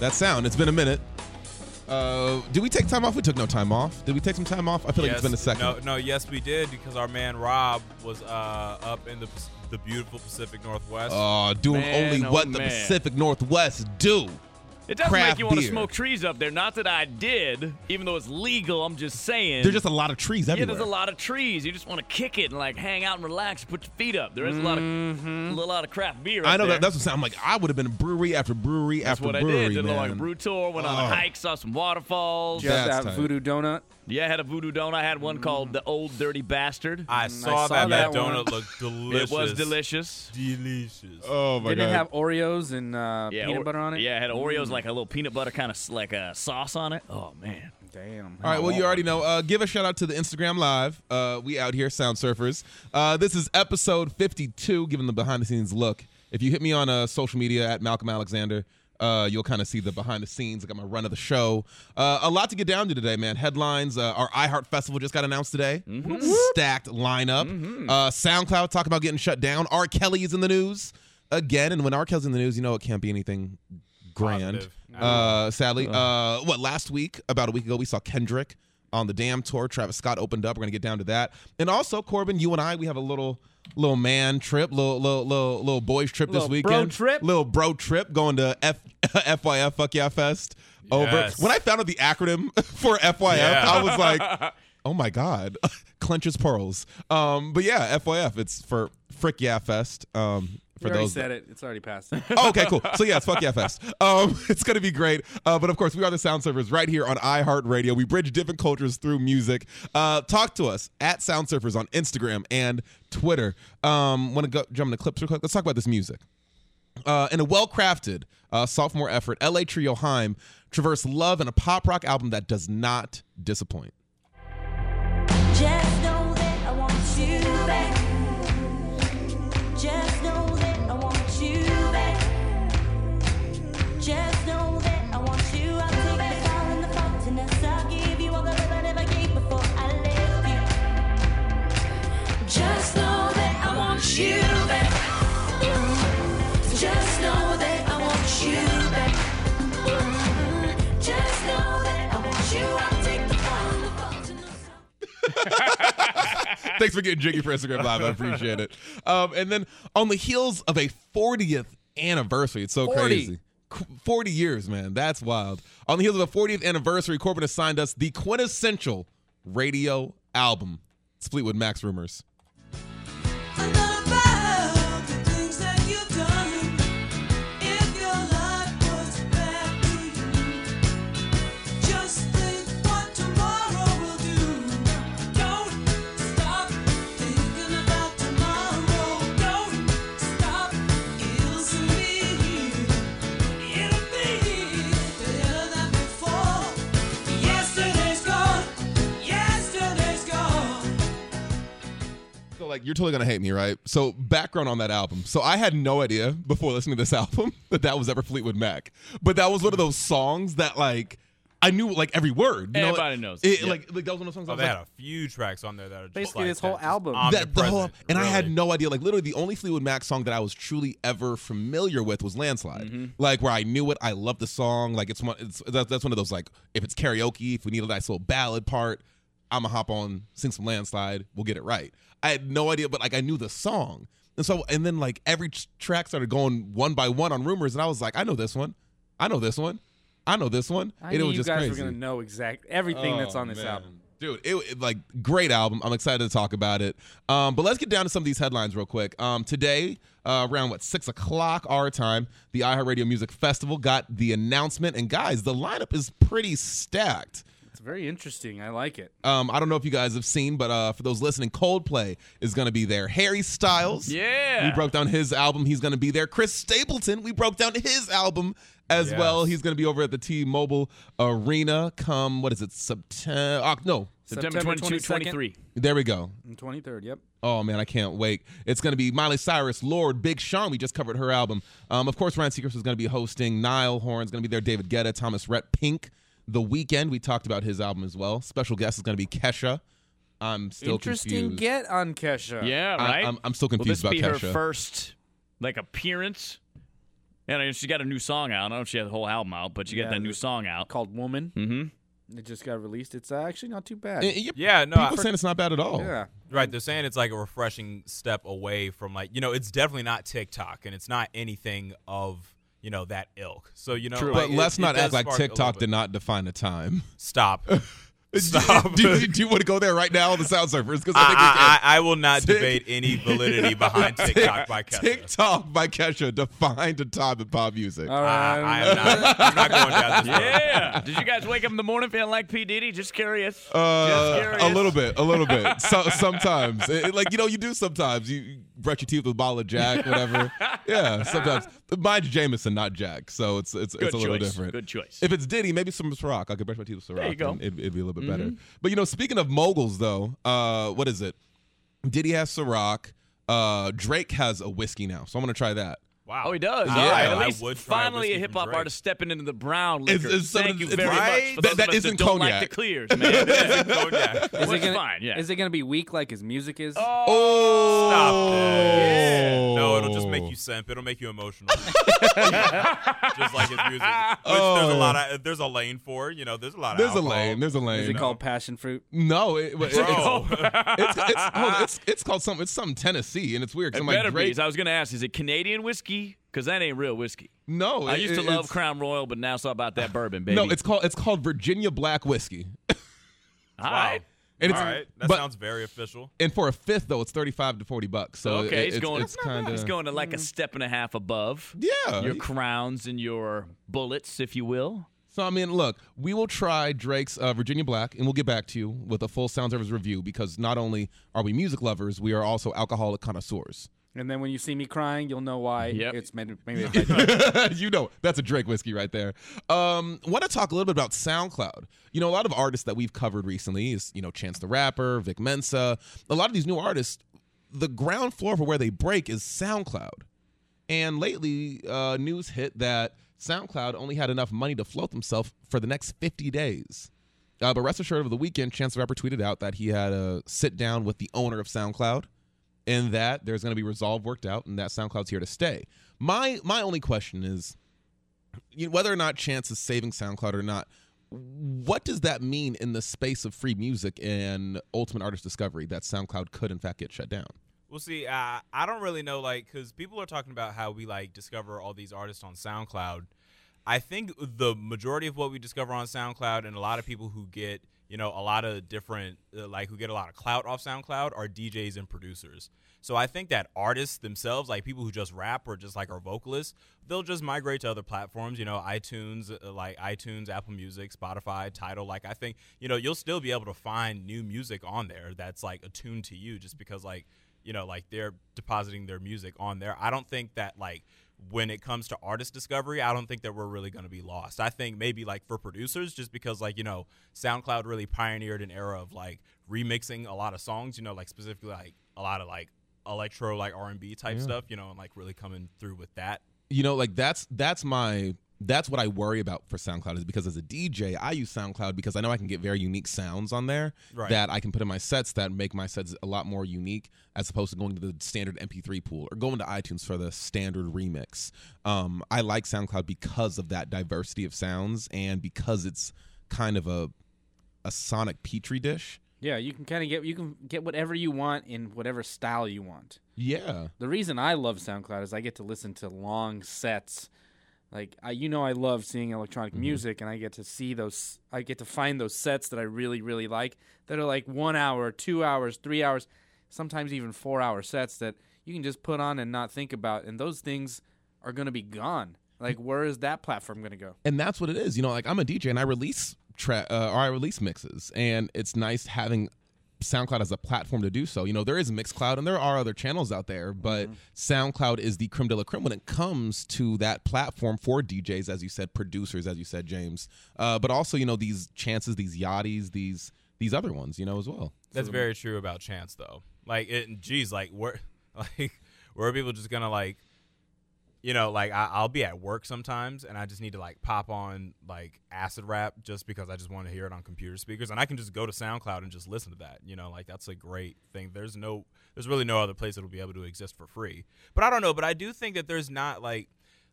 That sound. It's been a minute. Uh, did we take time off? We took no time off. Did we take some time off? I feel like it's been a second. No, no, yes, we did because our man Rob was uh, up in the the beautiful Pacific Northwest. Oh, doing Man, only oh, what the. Pacific Northwest do. It does Craft make you want to beer. smoke trees up there. Not that I did, even though it's legal. I'm just saying. There's just a lot of trees yeah, everywhere. there's a lot of trees. You just want to kick it and like hang out and relax, put your feet up. There is a lot of mm-hmm. a lot of craft beer. I up know there. that. That's what I'm saying. I'm like, I would have been brewery after brewery That's after what brewery, I did. Did a man. like a brew tour. Went on Oh. a hike, saw some waterfalls. Yeah. Just That's that tight. voodoo donut. Yeah, I had a voodoo donut. I had one called the Old Dirty Bastard. I saw, saw that. That that one. donut looked delicious. it was delicious. Delicious. Oh my god. Didn't it have Oreos and uh, Yeah, peanut or- butter on it? Yeah, it had Oreos like a little peanut butter kind of like a sauce on it. Oh man. Damn. All right, well, you already know. Uh, give a shout out to the Instagram Live. Uh, we out here, Sound Surfers. Uh, this is episode 52, giving the behind the scenes look. If you hit me on uh, social media at Malcolm Alexander, uh, you'll kind of see the behind the scenes. I got my run of the show. Uh, a lot to get down to today, man. Headlines. Uh, our iHeart Festival just got announced today. Stacked lineup. Uh, SoundCloud talk about getting shut down. R. Kelly is in the news again. And when R. Kelly's in the news, you know it can't be anything grand. Uh, sadly, uh, what last week, about a week ago, we saw Kendrick on the Damn tour. Travis Scott opened up. We're gonna get down to that, and also Corbin, you and I, we have a little little man trip, little little little, little boys trip this Little bro weekend. trip? little bro trip, going to F FYF Fuck Yeah Fest. Over Yes. when I found out the acronym for FYF, Yeah. I was like. Oh my God, clenches pearls. Um, but yeah, FYF, it's for Frick Yeah Fest. Um, for You already those said it. It's already passed. Oh, okay, cool. So yeah, it's Fuck Yeah Fest. Um, it's gonna be great. Uh, but of course, we are the Sound Surfers right here on iHeartRadio. We bridge different cultures through music. Uh, talk to us at Sound Surfers on Instagram and Twitter. Um, want to go jump into clips real quick? Let's talk about this music. Uh, in a well-crafted uh, sophomore effort, LA Trio HAIM traverse love in a pop rock album that does not disappoint. Just know that I want you Thanks for getting jiggy for Instagram Live. I appreciate it. Um, and then on the heels of a 40th anniversary, it's so 40. crazy. 40 years, man. That's wild. On the heels of a 40th anniversary, Corbin assigned us the quintessential radio album. It's Fleetwood Mac's Rumors. Like, you're totally gonna hate me, right? So, background on that album. So, I had no idea before listening to this album that that was ever Fleetwood Mac. But that was one of those songs that, like, I knew like every word. You know, Everybody like, knows. It, Yeah. Like, like that was one of those songs. I Oh, was they like, had a few tracks on there that are just Basically, like this whole album. that the whole omnipresent, and I had no idea. Like literally, the only Fleetwood Mac song that I was truly ever familiar with was "Landslide." Mm-hmm. Like where I knew it, I love the song. Like it's one. It's that, that's one of those like if it's karaoke, if we need a nice little ballad part, I'm gonna hop on, sing some "Landslide," we'll get it right. I had no idea, but like I knew the song, and so and then like every track started going one by one on rumors, and I was like, I know this one, I know this one, I know this one. I and it was you just guys crazy. were gonna know exact everything that's Oh, on this man. album. Dude, it, it- like great album. I'm excited to talk about it. Um, but let's get down to some of these headlines real quick. Um, today, uh, around what six o'clock our time, the iHeartRadio Music Festival got the announcement, and guys, the lineup is pretty stacked. It's very interesting. I like it. Um, I don't know if you guys have seen, but uh, for those listening, Coldplay is going to be there. Harry Styles, Yeah. we broke down his album. He's going to be there. Chris Stapleton, we broke down his album as Yes. well. He's going to be over at the T-Mobile Arena. Come, what is it? September? Uh, no, September 22, 23. there we go. And 23rd, yep. Oh man, I can't wait. It's going to be Miley Cyrus, Lorde, Big Sean. We just covered her album. Um, of course, Ryan Seacrest is going to be hosting. Niall Horan's going to be there. David Guetta, Thomas Rhett, Pink. The Weeknd. We talked about his album as well. Special guest is going to be Kesha. I'm still Interesting confused. get on Kesha. Yeah, right? I'm- I'm still Will confused this be about her first, like, appearance? And I mean, she got a new song out. I don't know if she had the whole album out, but she Yeah, got that new song out. Called Woman. Mm-hmm. It just got released. It's uh, actually not too bad. Eh, eh, Yeah, no, People I- saying it's not bad at all. yeah. Right, they're saying it's like a refreshing step away from like you know it's definitely not TikTok and it's not anything of you know that ilk. So you know, True. like, But it- let's it not does act like TikTok did not define a time. Stop. Stop. do, you, do you want to go there right now on the Sound Surfers? Because I, I, I. I, I will not Tick- debate any validity behind TikTok by Kesha. TikTok by Kesha defined a time in pop music. All I. I am not. I'm not going down this road. Yeah. Did you guys wake up in the morning feeling like P. Diddy? Just curious. Just Uh, curious. a little bit, a little bit. So, sometimes, It- it- like you know, you do sometimes. You, you brush your teeth with a bottle of Jack, whatever. yeah, sometimes. Mine's Jameson, not Jack, so it's it's Good it's a little choice. different. Good choice. If it's Diddy, maybe some Ciroc. I could brush my teeth with Ciroc. There you go. Mm-hmm. and It'd, it'd be a little bit better. But you know, speaking of moguls, though, uh, what is it? Diddy has Ciroc. Uh, Drake has a whiskey now, so I'm gonna try that. Wow. Oh, he does. Yeah. All right. At least would finally a hip hop artist stepping into the brown It's- liquor. it's sort Thank of- you very right. much. For That- those that of us isn't don't like cognac. the clears, man. Yeah. Cognac. Is Well, it it's gonna, fine, yeah. Is it gonna be weak like his music is? Oh, oh. Stop it. No, it'll just make you simp. It'll make you emotional. just like his music. Which there's a oh. lot of there's a lane for, you know, there's a lot of There's a lane. There's a lane. Is lane. it called passion fruit? No, it, it's, Bro. it's, it's, it's, it's called something. It's something Tennessee, and it's weird. It I'm like, better be. I was going to ask, is it Canadian whiskey? Because that ain't real whiskey. No, I it- used to it- love Crown Royal, but now it's all about that bourbon, baby. No, it's called it's called Virginia Black Whiskey, all Wow. right. and All it's right. That but sounds very official. and for a fifth though, it's thirty five to forty bucks. So okay, it- it's, going. It's kind It's of going to like a step and a half above. yeah. Your crowns and your bullets, if you will. So I mean, look, we will try Drake's uh, Virginia Black, and we'll get back to you with a full Sound Surfers review because not only are we music lovers, we are also alcoholic connoisseurs. And then when you see me crying, you'll know why. Yep. It's maybe by Drake. you know, that's a Drake whiskey right there. Um, want to talk a little bit about SoundCloud. You know, a lot of artists that we've covered recently is, you know, Chance the Rapper, Vic Mensa. A lot of these new artists, the ground floor for where they break is SoundCloud. And lately, uh, news hit that SoundCloud only had enough money to float themselves for the next 50 days. Uh, but rest assured, over the weekend, Chance the Rapper tweeted out that he had a sit down with the owner of SoundCloud and that there's going to be resolve worked out and that SoundCloud's here to stay. My my only question is you know, whether or not Chance is saving SoundCloud or not. What does that mean in the space of free music and ultimate artist discovery that SoundCloud could in fact get shut down? Well, see, uh, I don't really know, like, because people are talking about how we like discover all these artists on SoundCloud. I think the majority of what we discover on SoundCloud, and a lot of people who get, you know, a lot of different, uh, like, who get a lot of clout off SoundCloud, are DJs and producers. So I think that artists themselves, like people who just rap or just like are vocalists, they'll just migrate to other platforms. You know, iTunes, uh, like iTunes, Apple Music, Spotify, Tidal. Like I think, you know, you'll still be able to find new music on there that's like attuned to you, just because like you know, like they're depositing their music on there. I don't think that like when it comes to artist discovery, I don't think that we're really going to be lost. I think maybe like for producers, just because like you know, SoundCloud really pioneered an era of like remixing a lot of songs. You know, like specifically like a lot of like electro like R and B type stuff. You know, and like really coming through with that. you know like that's that's my that's what I worry about for SoundCloud is because as a DJ, I use SoundCloud because I know I can get very unique sounds on there Right. that I can put in my sets that make my sets a lot more unique as opposed to going to the standard MP3 pool or going to iTunes for the standard remix. Um, I like SoundCloud because of that diversity of sounds and because it's kind of a a sonic petri dish. yeah, you can kind of get you can get whatever you want in whatever style you want. Yeah. The reason I love SoundCloud is I get to listen to long sets. Like I, you know, I love seeing electronic Mm-hmm. music, and I get to see those. I get to find those sets that I really, really like that are like one hour, two hours, three hours, sometimes even four hour sets that you can just put on and not think about. And those things are going to be gone. Like, where is that platform going to go? and that's what it is. You know, like I'm a DJ and I release tra- uh, or I release mixes, and it's nice having SoundCloud as a platform to do so. You know, there is Mixcloud and there are other channels out there, but SoundCloud is the creme de la creme when it comes to that platform for DJs, as you said, producers, as you said, James, uh, but also you know these chances, these yachties, these these other ones, you know, as well. That's very true about Chance though. Like, it, geez, like where, like where are people just gonna like, you know, like I, I'll be at work sometimes and I just need to like pop on like acid rap just because I just want to hear it on computer speakers and I can just go to SoundCloud and just listen to that. You know, like that's a great thing. There's no, there's really no other place that'll be able to exist for free. But I don't know. But I do think that there's not like.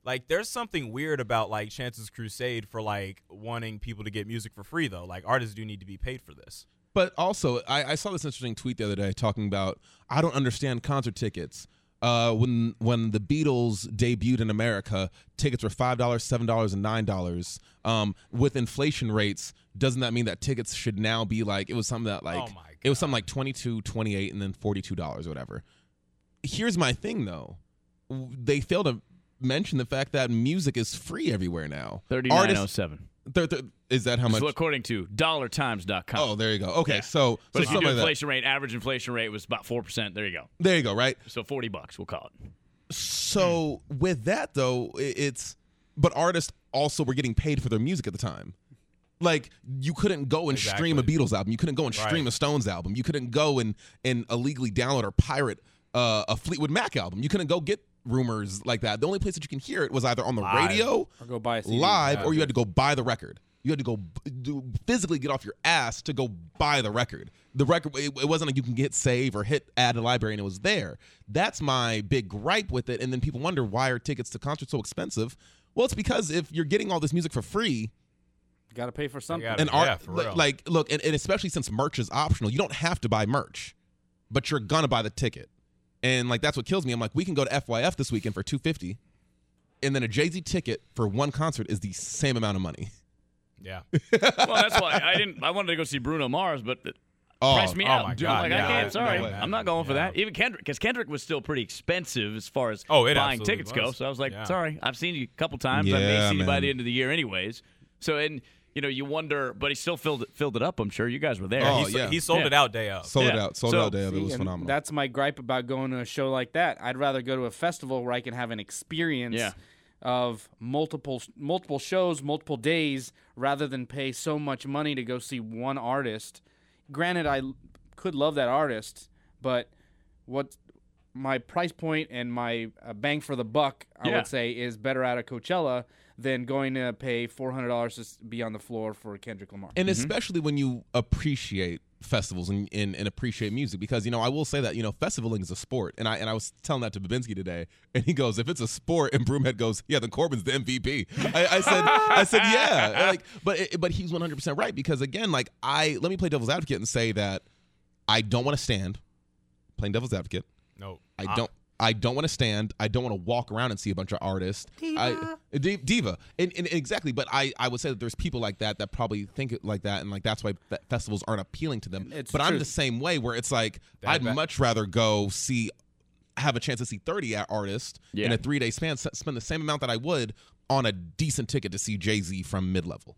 Like there's something weird about like Chance's Crusade for like wanting people to get music for free though. Like artists do need to be paid for this. But also, I, I saw this interesting tweet the other day talking about I don't understand concert tickets uh, when when the Beatles debuted in America, tickets were five dollars, seven dollars, and nine dollars. Um, with inflation rates, doesn't that mean that tickets should now be like it was something that like oh it was something like 22 28 and then 42 dollars or whatever. Here's my thing though. They fail to mention the fact that music is free everywhere now. 3907 they're, they're, is that how much? So according to dollartimes.com. Oh, there you go. Okay, yeah. so but so if you do inflation that. rate, average inflation rate was about four percent. There you go. There you go. Right. So forty bucks, we'll call it. So mm. with that though, it's but artists also were getting paid for their music at the time. Like you couldn't go and exactly. stream a Beatles album, you couldn't go and stream right. a Stones album, you couldn't go and and illegally download or pirate uh, a Fleetwood Mac album. You couldn't go get rumors like that. The only place that you can hear it was either on the Live. radio, Or go buy a CD. live, Yeah. or you had to go buy the record. You had to go do, physically get off your ass to go buy the record. The record, it, it wasn't like you can hit save or hit add to library and it was there. That's my big gripe with it. And then people wonder why are tickets to concerts so expensive? Well, it's because if you're getting all this music for free, you Got to pay for something. gotta- and art, Yeah, for real. like, look, and, and especially since merch is optional, you don't have to buy merch, but you're gonna buy the ticket, and like that's what kills me. I'm like, we can go to FYF this weekend for two fifty, and then a Jay Z ticket for one concert is the same amount of money. Yeah. well, that's why I didn't. I wanted to go see Bruno Mars, but it Oh, priced me oh out. my Dude, I'm God, like, yeah, I can't. Sorry, no. I'm not going for Yeah. that. Even Kendrick, because Kendrick was still pretty expensive as far as Oh, it buying absolutely tickets go. So I was like, Yeah. sorry, I've seen you a couple times. I may Yeah, see you by the end of the year, anyways. So and you know you wonder, but he still filled it, filled it up. I'm sure you guys were there. Oh, he, yeah. he sold Yeah. it out day of. Sold it out, sold So- it out. Day of it was phenomenal. That's my gripe about going to a show like that. I'd rather go to a festival where I can have an experience Yeah. of multiple multiple shows, multiple days, rather than pay so much money to go see one artist. Granted, I could love that artist, but what my price point and my uh, bang for the buck, I Yeah. would say, is better out of Coachella than going to pay four hundred dollars to be on the floor for Kendrick Lamar. and mm-hmm. especially when you appreciate festivals and, and, and appreciate music because you know I will say that you know festivaling is a sport and I and I was telling that to Babinski today and he goes if it's a sport and Broomhead goes yeah then Corbin's the MVP I, I said I said yeah like but it, but he's 100 percent right because again like I let me play devil's advocate and say that I don't want to stand playing devil's advocate No. I don't. I don't want to stand. I don't want to walk around and see a bunch of artists. Diva. I, diva. And, and exactly. But I, I would say that there's people like that that probably think it like that, and like that's why fe- festivals aren't appealing to them. It's but I'm the same way, where it's like That I'd ba- much rather go see, have a chance to see 30 a- artists in a three day span, spend the same amount that I would on a decent ticket to see Jay Z from mid level.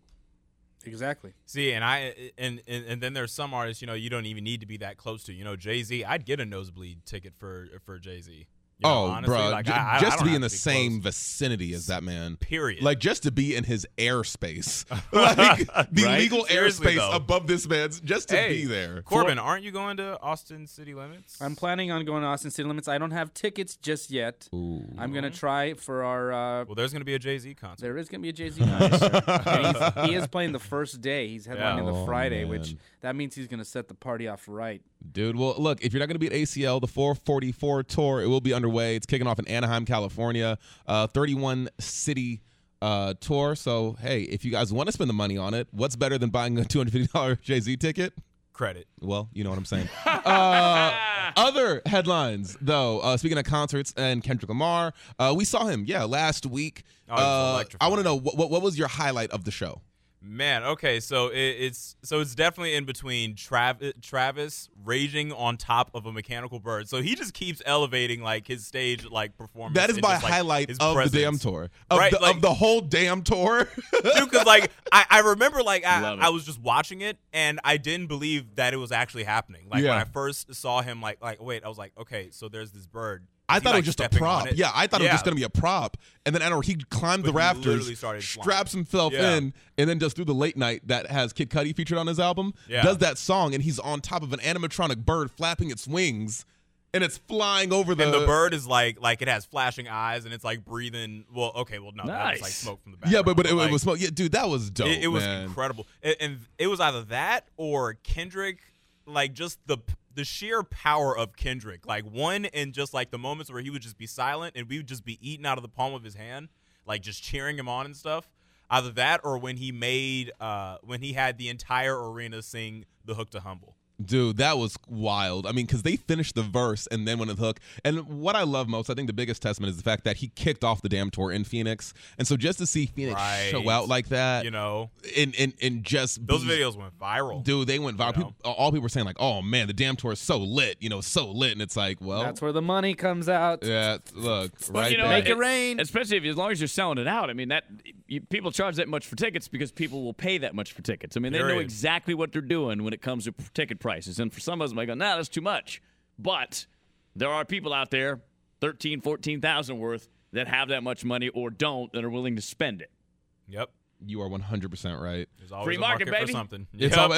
Exactly. See, and I and, and and then there's some artists, you know, you don't even need to be that close to. You know, Jay Z, I'd get a nosebleed ticket for for Jay Z. You know, oh, honestly, bro, like, j- I- I- I just to be in the close. same vicinity as that man. Period. Like just to be in his airspace, like the Right? legal Seriously, airspace though. above this man's, just to hey, be there. Corbin, aren't you going to Austin City Limits? I'm planning on going to Austin City Limits. I don't have tickets just yet. I'm gonna try for our. Uh, well, there's going to be a Jay Z concert. there is gonna be a Jay Z concert. he is playing the first day. He's headlining Yeah. the Oh, Friday, man. which that means he's gonna set the party off right. Dude, well, look, if you're not going to be at ACL, the 444 tour, it will be underway. It's kicking off in Anaheim, California, uh, 31 city uh, tour. So, hey, if you guys want to spend the money on it, what's better than buying a $250 Jay Z ticket? Credit. Well, you know what I'm saying. uh, other headlines, though. Uh, speaking of concerts and Kendrick Lamar, uh, we saw him, yeah, last week. Oh, uh, I want to know what, what what was your highlight of the show? Man, okay, so it, it's so it's definitely in between Trav- Travis raging on top of a mechanical bird. So he just keeps elevating like his stage like performance. That is and my just, like, highlight his of presence. the damn tour. Of, Right, the, like- of the whole damn tour. Dude, because like I, I remember like I, I was just watching it and I didn't believe that it was actually happening. Like Yeah. when I first saw him, like like wait, I was like, okay, so there's this bird. I thought like, it was just a prop. Yeah, I thought it was just going to be a prop. And then I don't know, he climbed But the rafters, literally straps himself Yeah. in, and then just through the late night that has Kid Cudi featured on his album, Yeah. does that song, and he's on top of an animatronic bird flapping its wings, and it's flying over the. And the bird is like like it has flashing eyes and it's like breathing. Well, okay, well no, that was like Nice. smoke from the back. Yeah, but, but it, like, was smoke. Yeah, dude, that was dope. it, it was man. incredible, and, and it was either that or Kendrick, like just the the sheer power of Kendrick. Like one in just like the moments where he would just be silent and we would just be eating out of the palm of his hand, like just cheering him on and stuff. Either that or when he made uh when he had the entire arena sing the hook to humble. Dude, that was wild. I mean, because they finished the verse and then went to the hook. And what I love most, I think the biggest testament is the fact that he kicked off the damn tour in Phoenix. And so just to see Phoenix Right. show out like that, You know, and, and, and just those be- videos went viral. Dude, they went viral. You know? People, all people were saying like, "Oh man, the damn tour is so lit," you know, so lit, and it's like, well, That's where the money comes out. yeah, look, Well, right you know, there. Make it rain. Especially if as long as you're selling it out. I mean, that you, people charge that much for tickets because people will pay that much for tickets. I mean, they know exactly what they're doing when it comes to ticket prices. And for some of them, I go, nah, that's too much. But there are people out there, 13, 14,000 worth, that have that much money or don't that are willing to spend it. Yep. you are one hundred percent right. There's always Free a market, market, baby. for something. It's Yep. all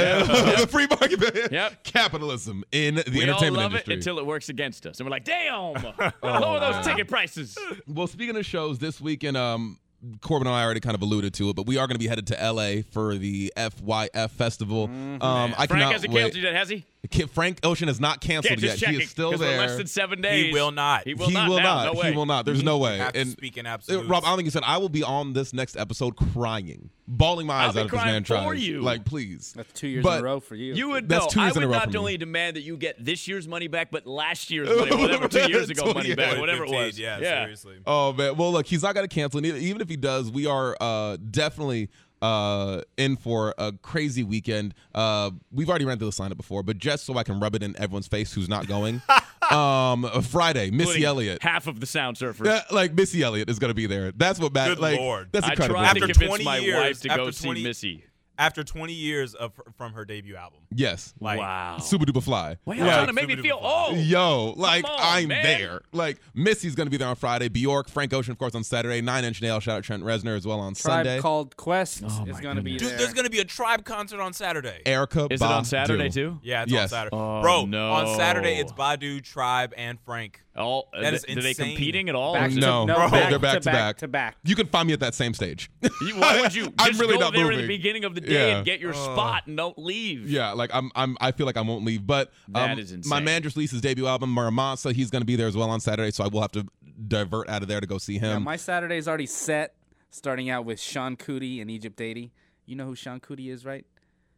the free market, baby. Yep. capitalism in the we all entertainment love industry. it until it works against us. And we're like, damn, lower those ticket prices. Well, speaking of shows, this weekend, um, Corbin and I already kind of alluded to it, but we are going to be headed to LA for the FYF festival. Um, I Frank cannot hasn't wait. canceled yet, has he? Ki- Frank Ocean has not canceled just yet. checking. He is still there. We're less than seven days. He will not. He will he not. will now. not. No way. He will not. There's no way. have to and speak in uh. Rob, I don't think you said I will be on this next episode crying, bawling my I'll eyes be out if this crying man for tries. you. Like, please. That's two years But in a row for you. You would That's know. two years I in a would row not only demand that you get this year's money back, but last year's money, or whatever, two years ago money back, whatever it was. Yeah, yeah. seriously. Oh man. Well, look, he's not going to cancel. Even if he does, we are uh, definitely uh, in for a crazy weekend. Uh, we've already ran through this lineup before, but just so I can rub it in everyone's face who's not going. um, Friday, Missy Including Elliott. Half of the sound surfers. Yeah, like Missy Elliott is going to be there. That's what Matt. Good like, Lord. That's I incredible. tried to After convince 20 my years- wife to go after see 20 Missy. After 20 years of from her debut album. yes. Like, wow. Super duper fly. Well, you're Like, trying to make me feel duper old. Yo, like on, I'm man. there. Like Missy's gonna be there on Friday. Bjork, Frank Ocean, of course, on Saturday. Nine Inch Nail, shout out Trent Reznor as well on Tribe Sunday. called Quest Oh, is going to be there. Dude, there's going to be a Tribe concert on Saturday. Erykah, Is it on Saturday too? Yeah, it's Yes. on Saturday. Oh, Bro, no. on Saturday it's Badu, Tribe, and Frank. All That is are they competing at all? Back Or to- No, no, Bro. back they're back to to back back. to back. You can find me at that same stage. You- Why would you just I'm really go not there moving. in the beginning of the day Yeah. and get your spot and don't leave? Yeah, like I'm, I'm, I feel like I won't leave. But um, That is my insane. man just released his debut album, Mura Masa. He's going to be there as well on Saturday, so I will have to divert out of there to go see Yeah, him. my Saturday's already set, starting out with Seun Kuti and Egypt 80. You know who Seun Kuti is, right?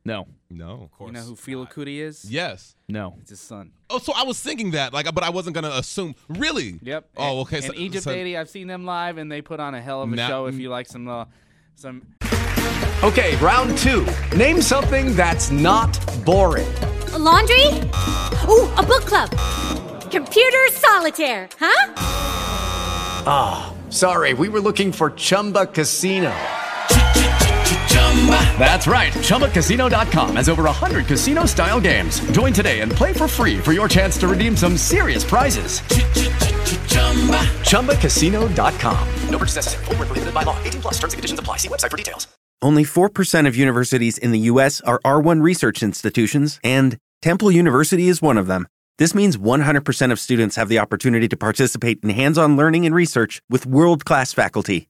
No, no, of You know who Fela Kuti is? Yes. no. It's his son. Oh, so I was thinking that, like, but I wasn't gonna assume. Really? Yep. Oh, And- okay. And so, Egypt so- 80, I've seen them live, and they put on a hell of a Now- show. If you like some, uh, some Okay, round two. Name something that's not boring. A laundry? Ooh, a book club. Computer solitaire, huh? Ah, sorry, we were looking for Chumba Casino. That's right. ChumbaCasino.com has over 100 casino style games. Join today and play for free for your chance to redeem some serious prizes. ChumbaCasino.com. No purchase necessary. Where prohibited by law. 18 plus terms and conditions apply. See website for details. Only 4% of universities in the U.S. are R1 research institutions, and Temple University is one of them. This means 100% of students have the opportunity to participate in hands on learning and research with world class faculty.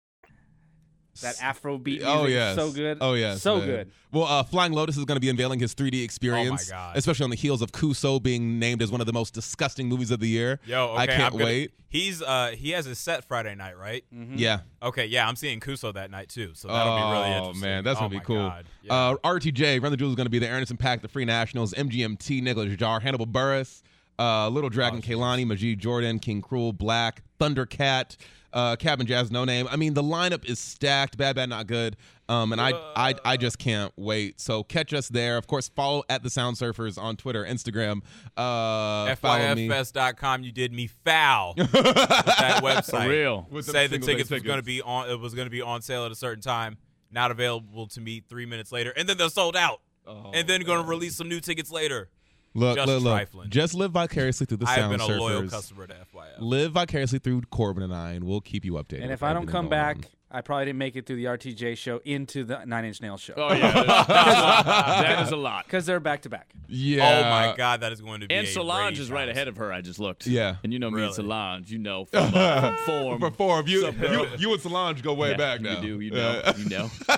That Afro beat music Oh is so good. Oh yes, so man. good. Well, uh, Flying Lotus is going to be unveiling his 3D experience, God. especially on the heels of Kuso being named as one of the most disgusting movies of the year. Yo, okay, I can't gonna- wait. He's uh he has his set Friday night, right? Yeah. Okay, yeah, I'm seeing Kuso that night too, so that'll be really interesting. Oh man, that's Oh gonna be cool. Yeah. Uh, RTJ, Run the Jewels is gonna be there. Ernest Impact, the Free Nationals, MGMT, Nicolas Jaar, Hannibal Buress, uh, Little Dragon, Oh, Kehlani, Majid Jordan, King Krule, Black, Thundercat, uh, Cabin Jazz, Noname. I mean, the lineup is stacked. Bad, bad, not good. Um, and I, I, I just can't wait. So catch us there. Of course, follow at the Sound Surfers on Twitter, Instagram. Uh, follow me. FYFest.com, you did me foul with that website. For real. With them Say the single day tickets was going to be on. It was going to be on sale at a certain time. Not available to me three minutes later, and then they're sold out. Oh, and then going to release some new tickets later. Look, Just look, look. trifling. Just live vicariously through the I have Sound been a Surfers. loyal customer to FYF. Live vicariously through Corbin and I, and we'll keep you updated. And if I don't come back, on. I probably didn't make it through the RTJ show into the Nine Inch Nails show. Oh yeah, that's, that's a lot. that is a lot. Because they're back to back. yeah. oh my God, that is going to be. And a Solange is right ahead of her. I just looked. Yeah. and you know me and Solange. You know from, uh, from form. For form, you, you, you and Solange go way Yeah, back now. You do. You know. You know.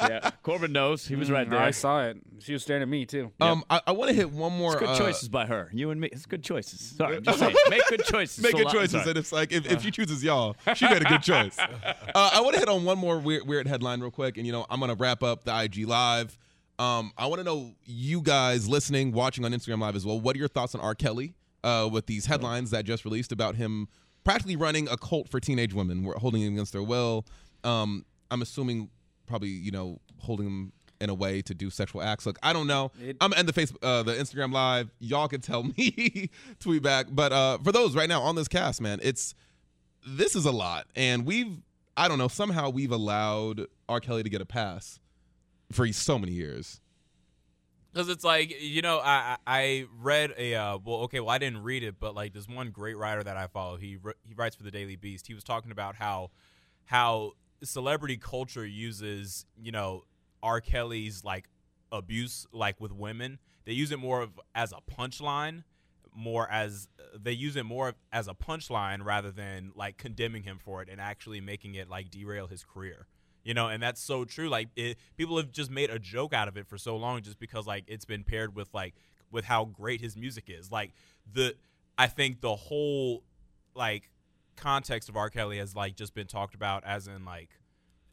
yeah. Corbin knows. He was right Mm, there. I saw it. She was staring at me too. Um, I, I want to hit one more. It's good uh, choices by her. You and me. It's good choices. Sorry, I'm just saying. Make good choices. Make good Solange- choices, sorry. and it's like if, if she chooses y'all, she made a good choice. Uh, I want to hit on one more weird, weird headline real quick, and you know I'm gonna wrap up the IG live. Um, I want to know you guys listening, watching on Instagram live as well. What are your thoughts on R. Kelly uh, with these headlines that just released about him practically running a cult for teenage women, We're holding them against their will? Um, I'm assuming probably you know holding them in a way to do sexual acts. Look, I don't know. It- I'm and the face uh, the Instagram live. Y'all can tell me tweet back. But uh, for those right now on this cast, man, it's this is a lot, and we've I don't know somehow we've allowed R. Kelly to get a pass for so many years. Because it's like you know, I I read a uh, well, okay, well I didn't read it, but like this one great writer that I follow. He he writes for the Daily Beast. He was talking about how how celebrity culture uses you know R. Kelly's like abuse like with women. They use it more of as a punchline, more as they use it more as a punchline rather than like condemning him for it and actually making it like derail his career you know and that's so true like it, people have just made a joke out of it for so long just because like it's been paired with like with how great his music is like the i think the whole like context of r kelly has like just been talked about as in like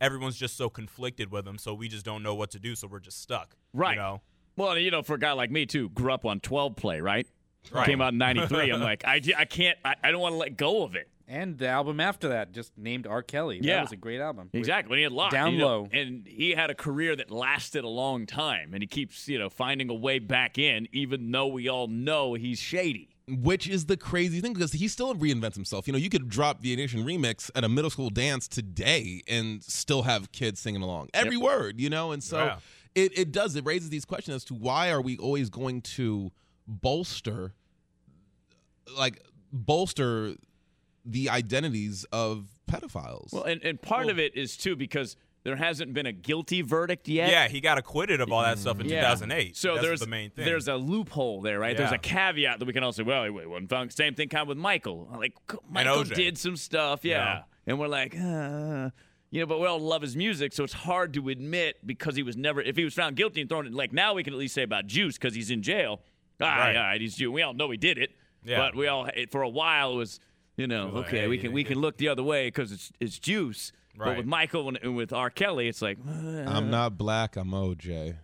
everyone's just so conflicted with him so we just don't know what to do so we're just stuck Right. you know Well, you know, for a guy like me too, grew up on 12 play, right? Right. Came out in '93. I'm like, I, I can't, I, I don't want to let go of it. And the album after that, just named R. Kelly. Yeah. That was a great album. Exactly. When he had locked Down you know, low. and he had a career that lasted a long time, and he keeps, you know, finding a way back in, even though we all know he's shady. Which is the crazy thing because he still reinvents himself. You know, you could drop the Ignition remix at a middle school dance today and still have kids singing along. Every word, you know? And so Yeah. it, it does, it raises these questions as to why are we always going to bolster, like, bolster the identities of pedophiles? Well, and, and part of it is too because there hasn't been a guilty verdict yet. yeah he got acquitted of all that stuff in Yeah. 2008 So That's there's the main thing there's a loophole there, right? There's a caveat that we can all say, well, he wasn't found. Same thing kind of with Michael. Like Michael OJ. did some stuff, yeah. Yeah. And we're like, uh, you know, but we all love his music, so it's hard to admit because he was never. If he was found guilty and thrown in, like now we can at least say about Juice because he's in jail. All right, Right. all right, he's Jew. We all know he did it. Yeah. But we all it, for a while it was, you know, Like, okay, hey, we can we can look the other way because it's it's Juice. Right. But with Michael and, and with R. Kelly, it's like, I'm not black, I'm OJ.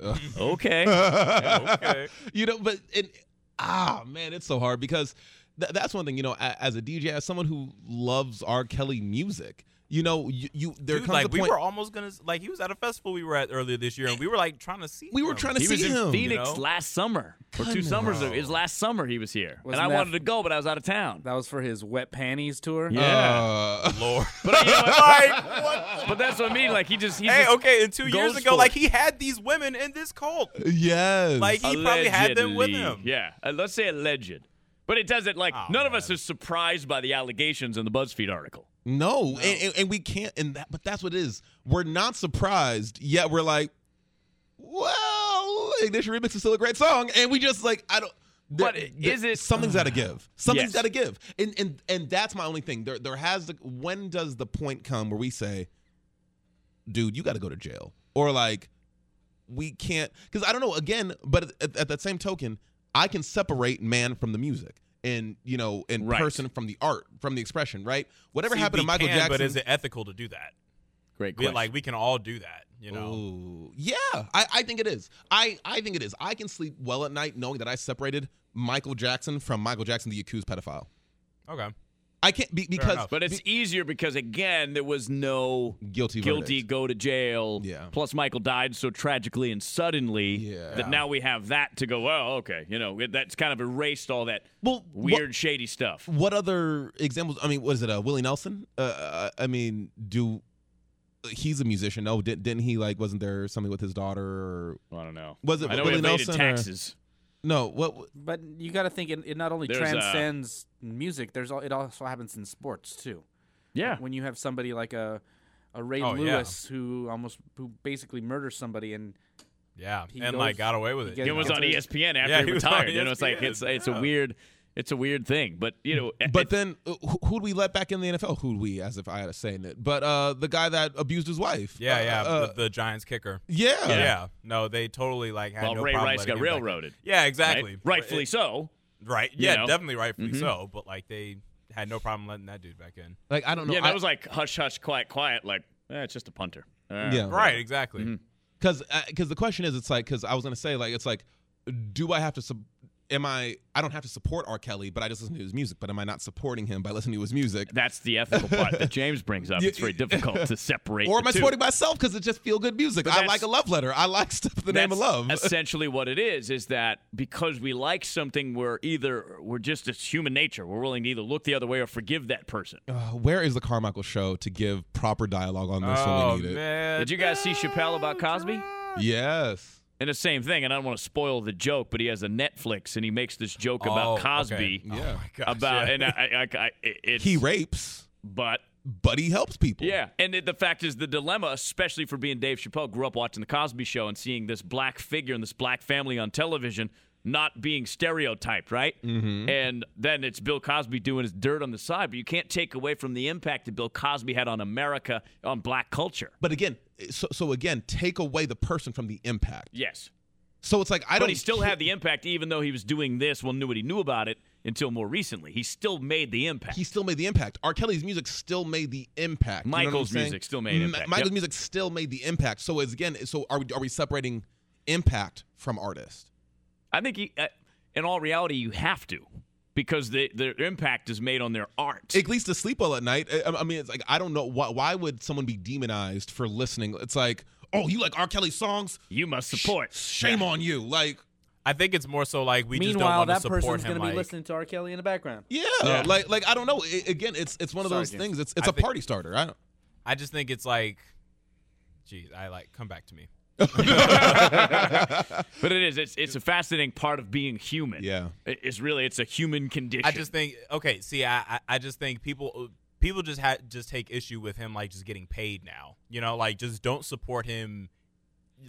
okay. okay you know, but it, ah, man, it's so hard because th- that's one thing. You know, as a DJ, as someone who loves R. Kelly music, you know, you, you there Dude, comes like a we were almost gonna like he was at a festival we were at earlier this year and we were like trying to see we were trying to He see was in him. Phoenix you know? last summer or two summers ago. His last summer he was here, Wasn't and I that- wanted to go, but I was out of town. That was for his Wet Panties tour. Yeah. Uh, Lord. But you know like? But that's what I mean. Like he just he Hey, just okay, and two years ago, like he had these women in this cult. yes. Like he probably had them with him. Yeah, uh, let's say alleged. But it doesn't like Oh, none of us is surprised by the allegations in the BuzzFeed article. no, And, and, and we can't. And that, but that's what it is. We're not surprised yet. We're like, well, Ignition Remix is still a great song, and we just like I don't. But there- is there- it- something's got to give? Something's Yes. got to give, and and and that's my only thing. There there has the when does the point come where we say, dude, you got to go to jail, or like we can't because I don't know again, but at, at that same token, I can separate man from the music. And you know, and Right. person from the art, from the expression, right? Whatever See, happened to Michael can, Jackson? But is it ethical to do that? Great We, question. like we can all do that, you know. Ooh, yeah, I, I think it is. I, I think it is. I can sleep well at night knowing that I separated Michael Jackson from Michael Jackson, the accused pedophile. Okay. I can't be because but it's easier because again, there was no guilty, guilty verdict. go to jail. Yeah. Plus, Michael died so tragically and suddenly Yeah. that now we have that to go. Well, okay, you know that's kind of erased all that Well, weird, shady stuff. What, what other examples? I mean, what is it? Uh, Willie Nelson? Uh, I mean, do he's a musician? No, didn't, didn't he like? Wasn't there something with his daughter? Or I don't know. Was it I know Willie Nelson or- taxes. No? What? But you got to think it, it not only There's, uh, transcends music. There's al- it also happens in sports too. Yeah. When you have somebody like a a Ray Oh, yeah. Lewis who almost who basically murders somebody and Yeah, He and like got away with it. gets- It was on ESPN after Yeah, he he was on retired. You know, it's like ESPN, it's it's a weird it's a weird thing. But you know, But then, uh, who who'd we let back in the NFL? Who'd we, as if I had a say in it? But uh, the guy that abused his wife. Yeah, Uh, yeah, uh, the, the Giants kicker. yeah. Yeah. no, they totally like had well, no Ray problem Rice letting got him back in. railroaded. Yeah, right? exactly. Rightfully It- so. Right. you Yeah, know. definitely rightfully Mhm. so. But like they had no problem letting that dude back in. Like I don't know. Yeah, that I- was like hush, hush, quiet, quiet. Like eh, it's just a punter. Uh, Yeah. Right. Exactly. Mm-hmm. because because the question is, it's like because I was gonna say like it's like, do I have to? Sub- am I? I don't have to support R. Kelly, but I just listen to his music. But am I not supporting him by listening to his music? That's the ethical part that James brings up. It's very difficult to separate. Or am I two. supporting myself because it's just feel good music? I like a love letter. I like stuff in the name of love. essentially, what it is is that because we like something, we're either we're just it's human nature. We're willing to either look the other way or forgive that person. Uh, where is the Carmichael show to give proper dialogue on this Oh when we need it? man. Did you guys see Chappelle about Cosby? Yes. And the same thing, and I don't want to spoil the joke, but he has a Netflix and he makes this joke about Oh, Cosby okay. Oh Yeah. my gosh, about, yeah. and I, I, I, it- it's He rapes, but but he helps people. Yeah, and it, the fact is, the dilemma, especially for being Dave Chappelle, grew up watching the Cosby Show and seeing this black figure and this black family on television not being stereotyped, right? Mm-hmm. And then it's Bill Cosby doing his dirt on the side, but you can't take away from the impact that Bill Cosby had on America, on black culture. But again, so so again, take away the person from the impact. Yes, So it's like I don't. but he still had the impact, even though he was doing this. Well, knew what he knew about it until more recently. He still made the impact. He still made the impact. R. Kelly's music still made the impact. You know Michael's music still made Ma- impact. Michael's Yep. music still made the impact. So it's again. So are we are we separating impact from artist? I think, he, uh, in all reality, you have to because the, their impact is made on their art. At least to sleep well at night. I, I mean, it's like I don't know why. Why would someone be demonized for listening? It's like, oh, you like R. Kelly songs? you must support. Shame on you. Like, I think it's more so like we just don't meanwhile want to that support person's him. going to be like, listening to R. Kelly in the background. yeah, Yeah. like like I don't know. I- again, it's it's one of Sorry, those James. things. It's it's I a think- party starter. I don't. I just think it's like, geez, I like come back to me. But it is. It's it's a fascinating part of being human. Yeah. It's really it's a human condition. I just think okay. See, I I, I just think people people just ha- just take issue with him like just getting paid now. You know, like just don't support him.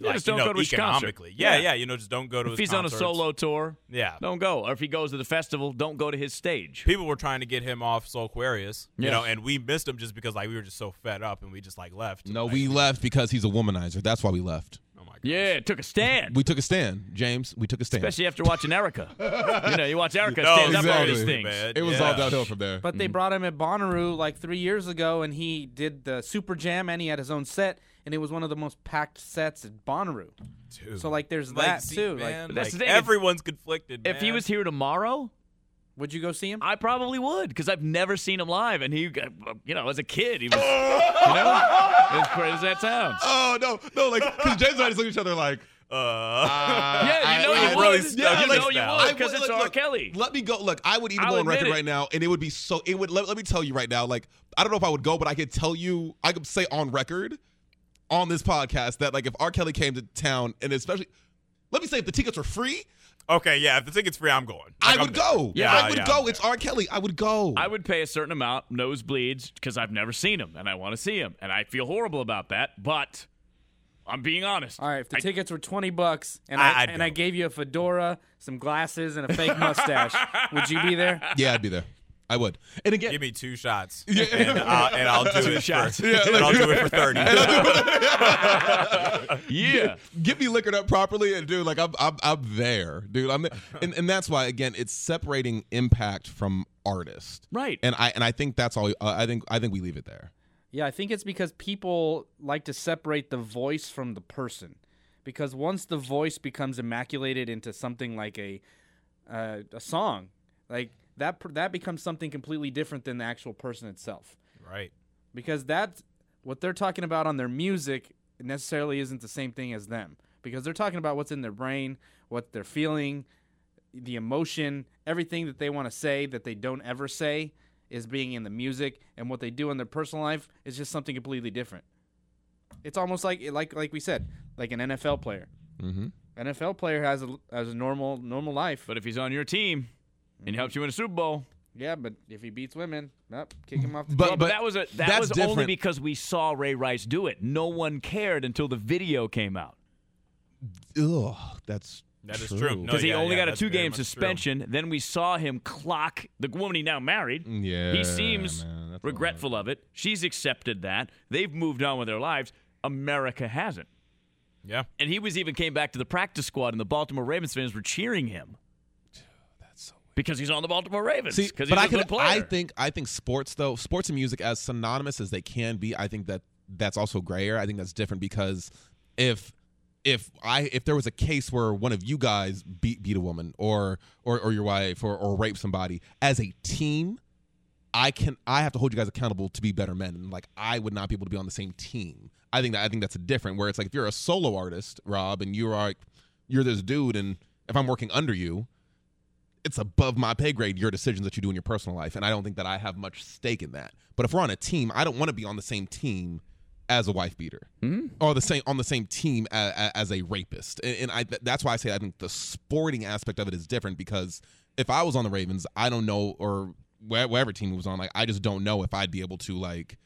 Yeah, like, just don't know, go to his concert. economically. Yeah, Yeah. yeah, You know, just don't go to if his he's on a solo tour, Yeah. don't go. Or if he goes to the festival, don't go to his stage. People were trying to get him off Soul Aquarius, you know, and we missed him just because like we were just so fed up and we just like left. No, Like, we left because he's a womanizer. That's why we left. Oh my god. Yeah, it took a stand. We took a stand, James. We took a stand. Especially after watching Erica. you know, you watch Erica No, stand up all these things. Man. it was Yeah. all downhill from there. But they mm. brought him at Bonnaroo like three years ago, and he did the Super Jam, and he had his own set, and it was one of the most packed sets at Bonnaroo. Dude. So like, there's Like, that see, too. man, Like, That's like, the thing. everyone's conflicted. If he was here tomorrow, would you go see him? I probably would because I've never seen him live. And he, you know, as a kid, he was, you know, as crazy as that sounds. oh no, no, like because James and I just look at each other like. uh, Yeah, you know I- you I'm would. really Yeah, you in know you would I because would- it's look, R. look, Kelly. Let me go. Look, I would even I'll go on record it. right now, and it would be so. It would. Let, let me tell you right now. Like, I don't know if I would go, but I could tell you. I could say on record, on this podcast, that like if R. Kelly came to town, and especially, let me say if the tickets were free, okay, yeah. If the ticket's free, I'm going. Like, I I'm would go. Yeah, I would yeah, go. I'm It's R. Kelly. I would go. I would pay a certain amount, nosebleeds, because I've never seen him and I want to see him, and I feel horrible about that. But I'm being honest. All right, if the I- tickets were twenty bucks, and I- I, I'd and I gave you a fedora, some glasses, and a fake mustache, would you be there? yeah, I'd be there. I would. And again, Give me two shots, Yeah. and, I'll, and I'll do Two it. shots. For, Yeah, and I'll do it for thirty. Yeah. get me liquored up properly, and dude, like I'm, I'm, I'm there, dude. I'm, there. and, and that's why again, it's separating impact from artist, Right. And I, and I think that's all. Uh, I think, I think we leave it there. Yeah, I think it's because people like to separate the voice from the person. Because once the voice becomes immaculated into something like a uh, a song, like that that becomes something completely different than the actual person itself. right. Because that what they're talking about on their music necessarily isn't the same thing as them. Because they're talking about what's in their brain, what they're feeling, the emotion, everything that they want to say that they don't ever say is being in the music, and what they do in their personal life is just something completely different. It's almost like like like we said, like an NFL player. Mm-hmm. NFL player has a has a normal normal life. But if he's on your team and he helps you win a Super Bowl, yeah, but if he beats women, nope, kick him off the But- Well, team. but, that was a that that's was only different. because we saw Ray Rice do it. No one cared until the video came out Ugh, that's That is true. No, because he yeah, only yeah, got a that's very two-game much true. suspension. Then we saw him clock the woman he now married. Mm, yeah, he seems man, that's regretful of it. She's accepted that. They've moved on with their lives. America hasn't. Yeah. And he was even came back to the practice squad, and the Baltimore Ravens fans were cheering him. Because he's on the Baltimore Ravens. See, but I a good can, player. I think I think sports though, sports and music as synonymous as they can be, I think that that's also grayer. I think that's different because if if I if there was a case where one of you guys beat beat a woman or or, or your wife or, or rape somebody as a team, I can I have to hold you guys accountable to be better men. And like I would not be able to be on the same team. I think that I think that's a different where it's like if you're a solo artist, Rob, and you're like you're this dude and if I'm working under you, it's above my pay grade your decisions that you do in your personal life and i don't think that i have much stake in that. But if we're on a team i don't want to be on the same team as a wife beater. Hmm. Or the same on the same team as, as a rapist. And, and i that's why i say i think the sporting aspect of it is different because if i was on the ravens i don't know or wherever team it was on like i just don't know if i'd be able to like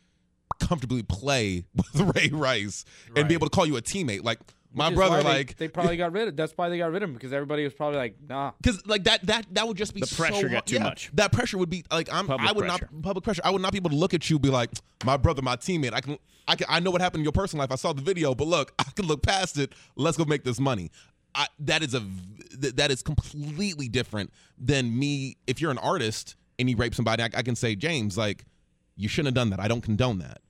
comfortably play with ray rice and be able to call you a teammate. Like my brother why they- like they, probably got rid of. That's why they got rid of him because everybody was probably like, nah. because like that that that would just be The so pressure got too yeah, much. That pressure would be like I'm. Public I would pressure. not public pressure. I would not be able to look at you and be like, my brother, my teammate. I can I can I know what happened in your personal life. I saw the video, but look, I can look past it. Let's go make this money. I, that is a that is completely different than me. If you're an artist and you rape somebody, I, I can say, James, like you shouldn't have done that. I don't condone that.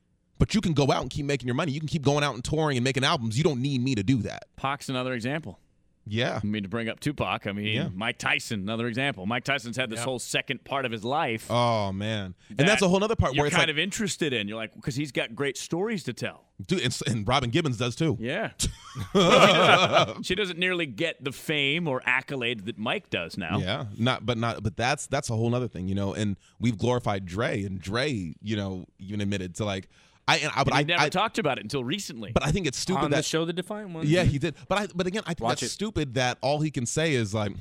But you can go out and keep making your money. You can keep going out and touring and making albums. You don't need me to do that. Pac's another example. Yeah. I mean, to bring up Tupac, I mean, Yeah. Mike Tyson, another example. Mike Tyson's had this Yep. whole second part of his life. Oh man, and that's a whole other part you're where it's kind like, of interested in. You're like, because he's got great stories to tell. dude, and, and Robin Givens does too. Yeah. she, doesn't, she doesn't nearly get the fame or accolades that Mike does now. Yeah, not but not but that's that's a whole other thing, you know. And we've glorified Dre, and Dre, you know, even admitted to like I and I, but But I I, never I talked about it until recently. but I think it's stupid on that the show, The Defiant Ones. yeah he did. But I but again I think Watch that's it. stupid that all he can say is like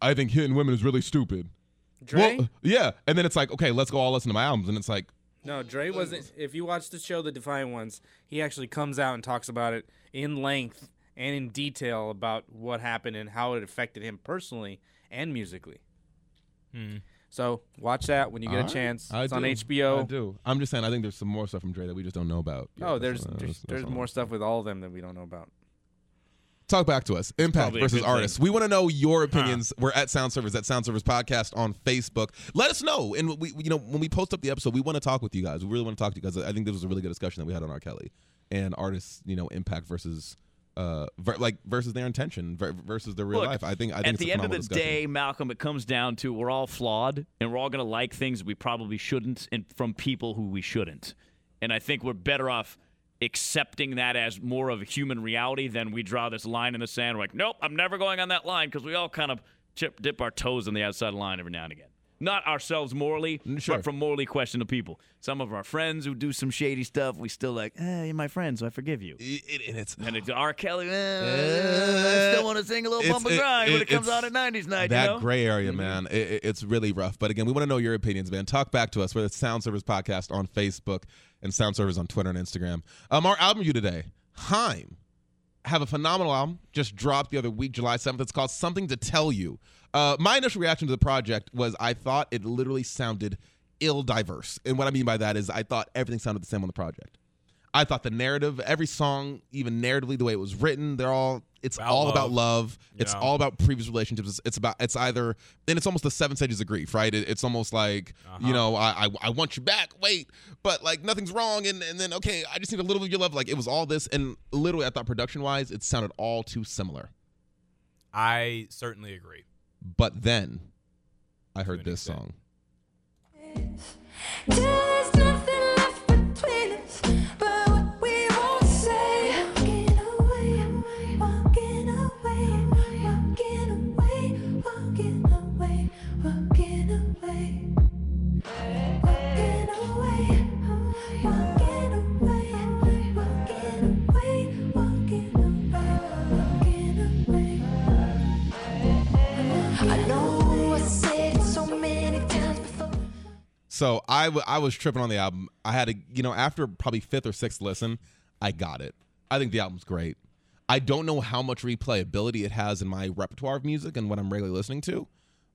I think hitting women is really stupid. Dre. Well, yeah, and then it's like okay, let's go all listen to my albums, and it's like No, Dre wasn't. If you watch the show, The Defiant Ones, he actually comes out and talks about it in length and in detail about what happened and how it affected him personally and musically. Hmm. So watch that when you get all a right, chance. I it's on do, HBO. I do. I'm just saying I think there's some more stuff from Dre that we just don't know about. Oh, Yeah, there's that's- there's, that's- there's that's all. more stuff with all of them that we don't know about. Talk back to us. Impact probably a versus good thing. artists. We want to know your opinions. We're at Sound Surfers at Sound Surfers Podcast on Facebook. Let us know. And we, you know, when we post up the episode, we want to talk with you guys. We really want to talk to you guys. I think this was a really good discussion that we had on R. Kelly and artists. You know, impact versus. Uh, ver- like versus their intention ver- versus their real Look, life. I think. I think at it's a the end of the discussion. day, Malcolm, it comes down to we're all flawed and we're all going to like things we probably shouldn't and from people who we shouldn't. And I think we're better off accepting that as more of a human reality than we draw this line in the sand. We're like, nope, I'm never going on that line because we all kind of chip, dip our toes on the outside line every now and again. Not ourselves morally, Mm, sure. but from morally questionable people. Some of our friends who do some shady stuff, we still like, eh, you're my friend, so I forgive you. It- it- and it's And it's R. Kelly, eh, I still want to sing a little bump and grind when it- comes out at 90s night. that you know? gray area, man. It, it- it's really rough. But again, we want to know your opinions, man. Talk back to us. We're the Sound Surfers Podcast on Facebook and Sound Surfers on Twitter and Instagram. Um, our album you today, HAIM. Have a phenomenal album just dropped the other week, July 7th. It's called Something to Tell You. Uh, my initial reaction to the project was I thought it literally sounded ill diverse. And what I mean by that is I thought everything sounded the same on the project. I thought the narrative, every song, even narratively, the way it was written, they're all it's About all love. about love. It's Yeah. all about previous relationships. It's, it's about it's either and it's almost the seven stages of grief, right? It, it's almost like Uh-huh. you know I, I I want you back, wait, but like nothing's wrong, and and then okay, I just need a little bit of your love. Like it was all this, and literally I thought production wise, it sounded all too similar. I certainly agree. But then I heard this extent. song. There's nothing left between us So I, w- I was tripping on the album. I had to, you know, after probably fifth or sixth listen, I got it. I think the album's great. I don't know how much replayability it has in my repertoire of music and what I'm regularly listening to,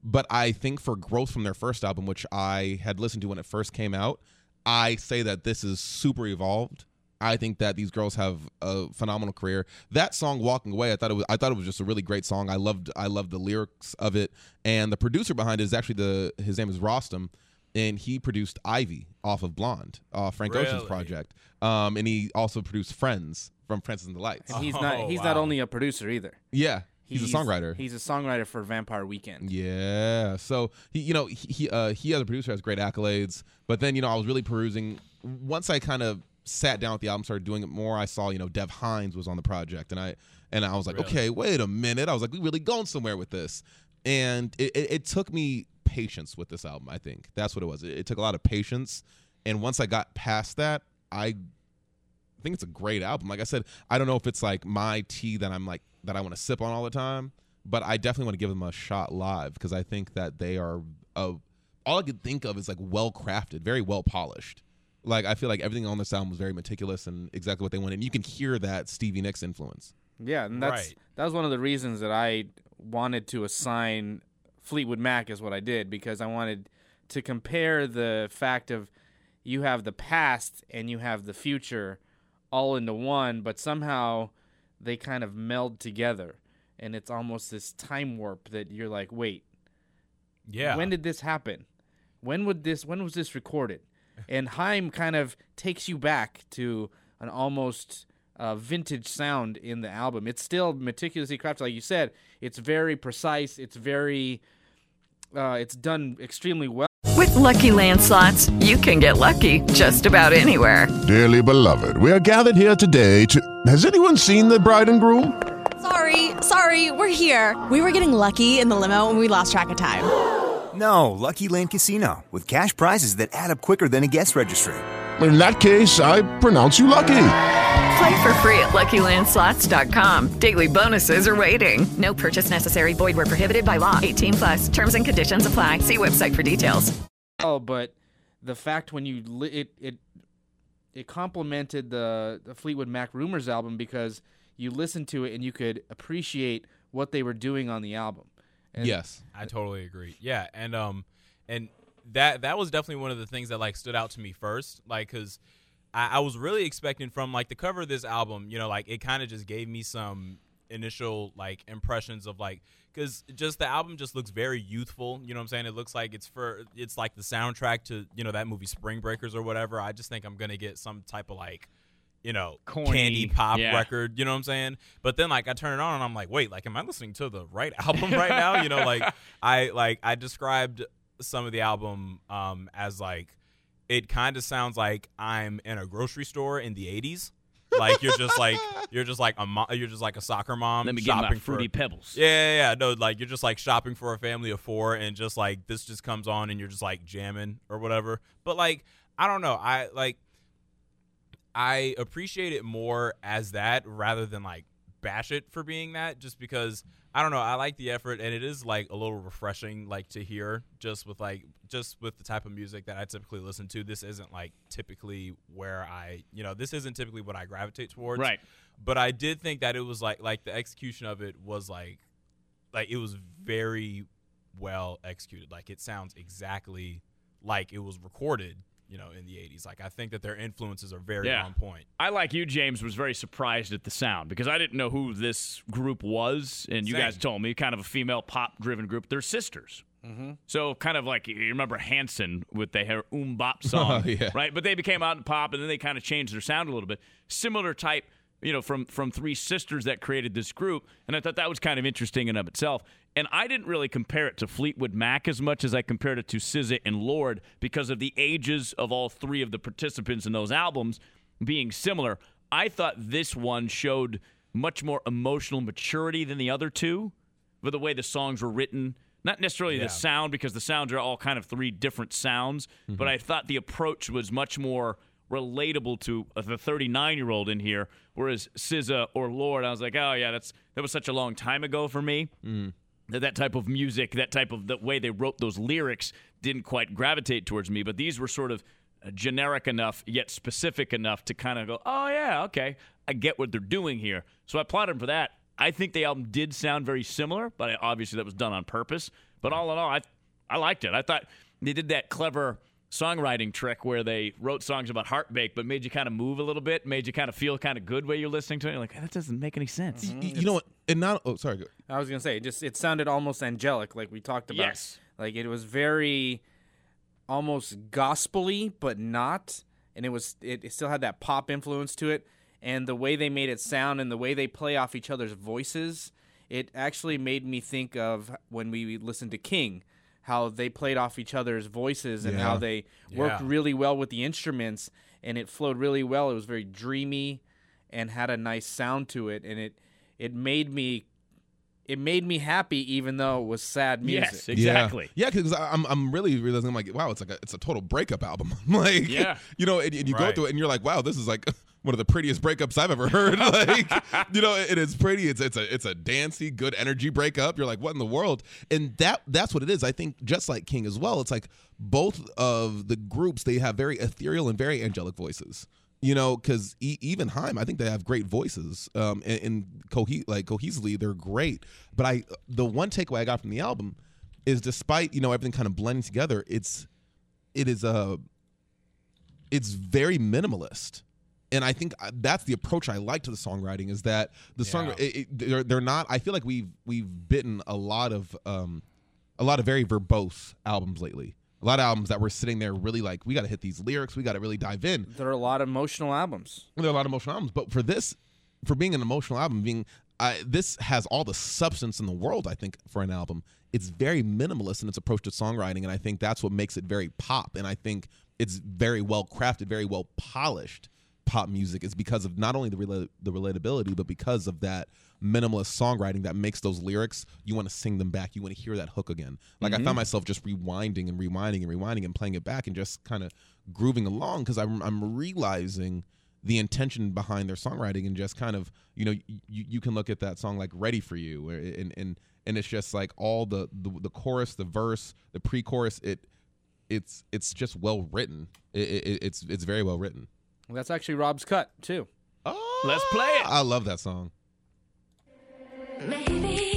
but I think for growth from their first album, which I had listened to when it first came out, I say that this is super evolved. I think that these girls have a phenomenal career. That song "Walking Away," I thought it was, I thought it was just a really great song. I loved, I loved the lyrics of it, and the producer behind it is actually the his name is Rostam, and he produced Ivy off of Blonde, uh, Frank Ocean's project, um, and he also produced Friends from Francis and the Lights. And he's Oh, not he's not wow. only a producer either. Yeah, he's, a songwriter. He's a songwriter for Vampire Weekend. Yeah. So he, you know, he he, uh, he as a producer has great accolades. But then, you know, I was really perusing. Once I kind of sat down with the album, started doing it more. I saw, you know, Dev Hynes was on the project, and I and I was like, Really? okay, wait a minute. I was like, we really going somewhere with this. And it, it, it took me patience with this album. I think that's what it was. It, it took a lot of patience. And once I got past that, I think it's a great album. Like I said, I don't know if it's like my tea that I'm like that I want to sip on all the time, but I definitely want to give them a shot live because I think that they are uh, all I could think of is like well crafted, very well polished. Like I feel like everything on this album was very meticulous and exactly what they wanted. And you can hear that Stevie Nicks influence. Yeah, and that's Right. that was one of the reasons that I wanted to assign Fleetwood Mac as what I did because I wanted to compare the fact of you have the past and you have the future all into one, but somehow they kind of meld together and it's almost this time warp that you're like, wait, Yeah. when did this happen? When would this when was this recorded? And HAIM kind of takes you back to an almost uh, vintage sound in the album. It's still meticulously crafted, like you said. It's very precise. It's very, uh, it's done extremely well. With Lucky Land slots, you can get lucky just about anywhere. Dearly beloved, we are gathered here today to. Has anyone seen the bride and groom? Sorry, sorry, we're here. We were getting lucky in the limo and we lost track of time. No, Lucky Land Casino, with cash prizes that add up quicker than a guest registry. In that case, I pronounce you lucky. Play for free at LuckyLandSlots.com. Daily bonuses are waiting. No purchase necessary. Void where prohibited by law. 18 plus. Terms and conditions apply. See website for details. Oh, but the fact when you li- it it it complemented the, the Fleetwood Mac Rumors album because you listened to it and you could appreciate what they were doing on the album. And yes. I totally agree. Yeah, and um, and that that was definitely one of the things that like stood out to me first, like because I, I was really expecting from like the cover of this album, you know, like it kind of just gave me some initial like impressions of like because just the album just looks very youthful you know what i'm saying? It looks like it's for it's like the soundtrack to you know that movie spring breakers or whatever. I just think i'm gonna get some type of like you know Corny, candy pop yeah. record you know what i'm saying? But then like i turn it on and i'm like wait like am i listening to the right album right now? You know like i like i described some of the album um as like it kind of sounds like i'm in a grocery store in the 80s like you're just like you're just like a mo- you're just like a soccer mom Let me get my shopping fruity for pebbles. yeah, yeah, yeah. No, like you're just like shopping for a family of four, and just like this just comes on, and you're just like jamming or whatever. But like, I don't know. I like, I appreciate it more as that rather than like bash it for being that, just because I don't know. I like the effort, and it is like a little refreshing, like to hear just with like just with the type of music that I typically listen to. This isn't like typically where I, you know, this isn't typically what I gravitate towards. Right. But I did think that it was like like the execution of it was like like it was very well executed. Like it sounds exactly like it was recorded, you know, in the 80s. Like I think that their influences are very Yeah. on point. I, like you, James, was very surprised at the sound because I didn't know who this group was. And you Same. guys told me kind of a female pop driven group. They're sisters. Mm-hmm. So kind of like you remember Hanson with the Um Bop song, Yeah. right? But they became out in pop, and then they kind of changed their sound a little bit. Similar type, you know, from from three sisters that created this group, and I thought that was kind of interesting in of itself. And I didn't really compare it to Fleetwood Mac as much as I compared it to SZA and Lorde because of the ages of all three of the participants in those albums being similar. I thought this one showed much more emotional maturity than the other two with the way the songs were written. Not necessarily Yeah. the sound, because the sounds are all kind of three different sounds, but mm-hmm. I thought the approach was much more relatable to uh, the 39 year old in here, whereas SZA or Lorde, I was like, oh yeah, that's that was such a long time ago for me. That that type of music, that type of the way they wrote those lyrics, didn't quite gravitate towards me. But these were sort of uh, generic enough, yet specific enough to kind of go, oh yeah, okay, I get what they're doing here. So I applaud them for that. I think the album did sound very similar, but obviously that was done on purpose. But all in all, I I liked it. I thought they did that clever songwriting trick where they wrote songs about heartbreak, but made you kind of move a little bit, made you kind of feel kind of good while you're listening to it. You're like, that doesn't make any sense. Mm-hmm. Y- you know what? And not. Oh, sorry. go- I was gonna say, it just it sounded almost angelic, like we talked about. Yes. Like it was very almost gospely, but not. And it was it, it still had that pop influence to it. And the way they made it sound and the way they play off each other's voices, it actually made me think of when we listened to King, how they played off each other's voices and how they worked Yeah. really well with the instruments and it flowed really well. It was very dreamy and had a nice sound to it and it it made me it made me happy even though it was sad music. Yes, exactly. Yeah, because I'm I'm really realizing I'm like, wow, it's like a, it's a total breakup album. like, Yeah. you know, and, and you go through it and you're like, wow, this is like one of the prettiest breakups I've ever heard. like, you know, it is pretty. It's it's a it's a dancey, good energy breakup. You're like, what in the world? And that that's what it is. I think just like King as well. It's like both of the groups they have very ethereal and very angelic voices. You know, because e- even Haim, I think they have great voices, um, and, and cohe- like cohesively, they're great. But I, the one takeaway I got from the album is, despite you know everything kind of blending together, it's, it is a, it's very minimalist, and I think that's the approach I like to the songwriting. Is that the song, it, it, they're they're not. I feel like we've we've bitten a lot of um, a lot of very verbose albums lately. A lot of albums that were sitting there really like we got to hit these lyrics, we got to really dive in. There are a lot of emotional albums. There are a lot of emotional albums, but for this, for being an emotional album, being I, this has all the substance in the world. I think for an album, it's very minimalist in its approach to songwriting, and I think that's what makes it very pop. And I think it's very well crafted, very well polished pop music. Is because of not only the rela- the relatability, but because of that minimalist songwriting that makes those lyrics you want to sing them back. You want to hear that hook again. Like I found mm-hmm. myself just rewinding and rewinding and rewinding and playing it back and just kind of grooving along because I'm I'm realizing the intention behind their songwriting and just kind of you know you, you can look at that song like ready for you and and and it's just like all the the, the chorus the verse the pre-chorus it it's it's just well written it, it, it's it's very well written That's actually Rob's cut too. oh Let's play it. i love that song Maybe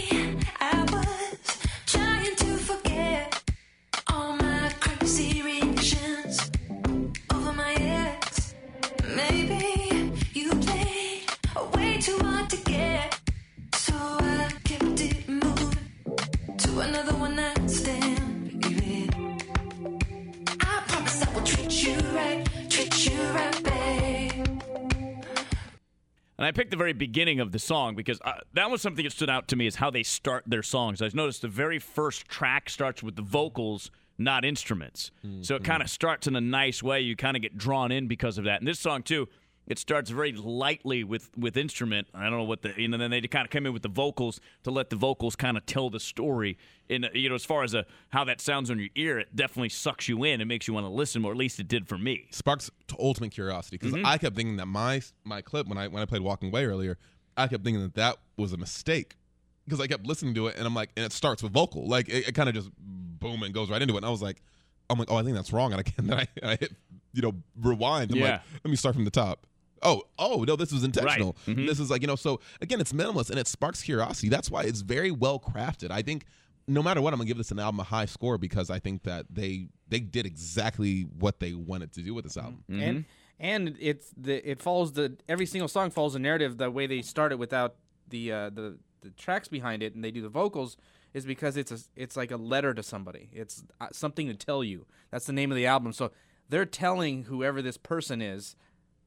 And I picked the very beginning of the song because uh, that was something that stood out to me is how they start their songs. I noticed the very first track starts with the vocals, not instruments. So it kind of starts in a nice way. You kind of get drawn in because of that. And this song too, it starts very lightly with with instrument. I don't know what the you know. Then they kind of come in with the vocals to let the vocals kind of tell the story. And uh, you know, as far as a, how that sounds on your ear, it definitely sucks you in. It makes you want to listen more. At least it did for me. sparks ultimate curiosity because mm-hmm. I kept thinking that my my clip when I when I played Walking Away earlier, I kept thinking that that was a mistake because I kept listening to it, and I'm like, and it starts with vocal, like it, it kind of just boom and goes right into it. And I was like, I'm like, oh, I think that's wrong, and I can then I, I hit, you know, rewind. I'm Yeah. like, let me start from the top. Oh, oh no, this was intentional. Mhm. This is like you know, so again, it's minimalist and it sparks curiosity. That's why it's very well crafted. I think no matter what, I'm gonna give this an album a high score because I think that they they did exactly what they wanted to do with this album. Mm-hmm. and and it's the it follows the every single song follows a narrative the way they start it without the uh, the the tracks behind it and they do the vocals is because it's a it's like a letter to somebody it's uh, something to tell you that's the name of the album so they're telling whoever this person is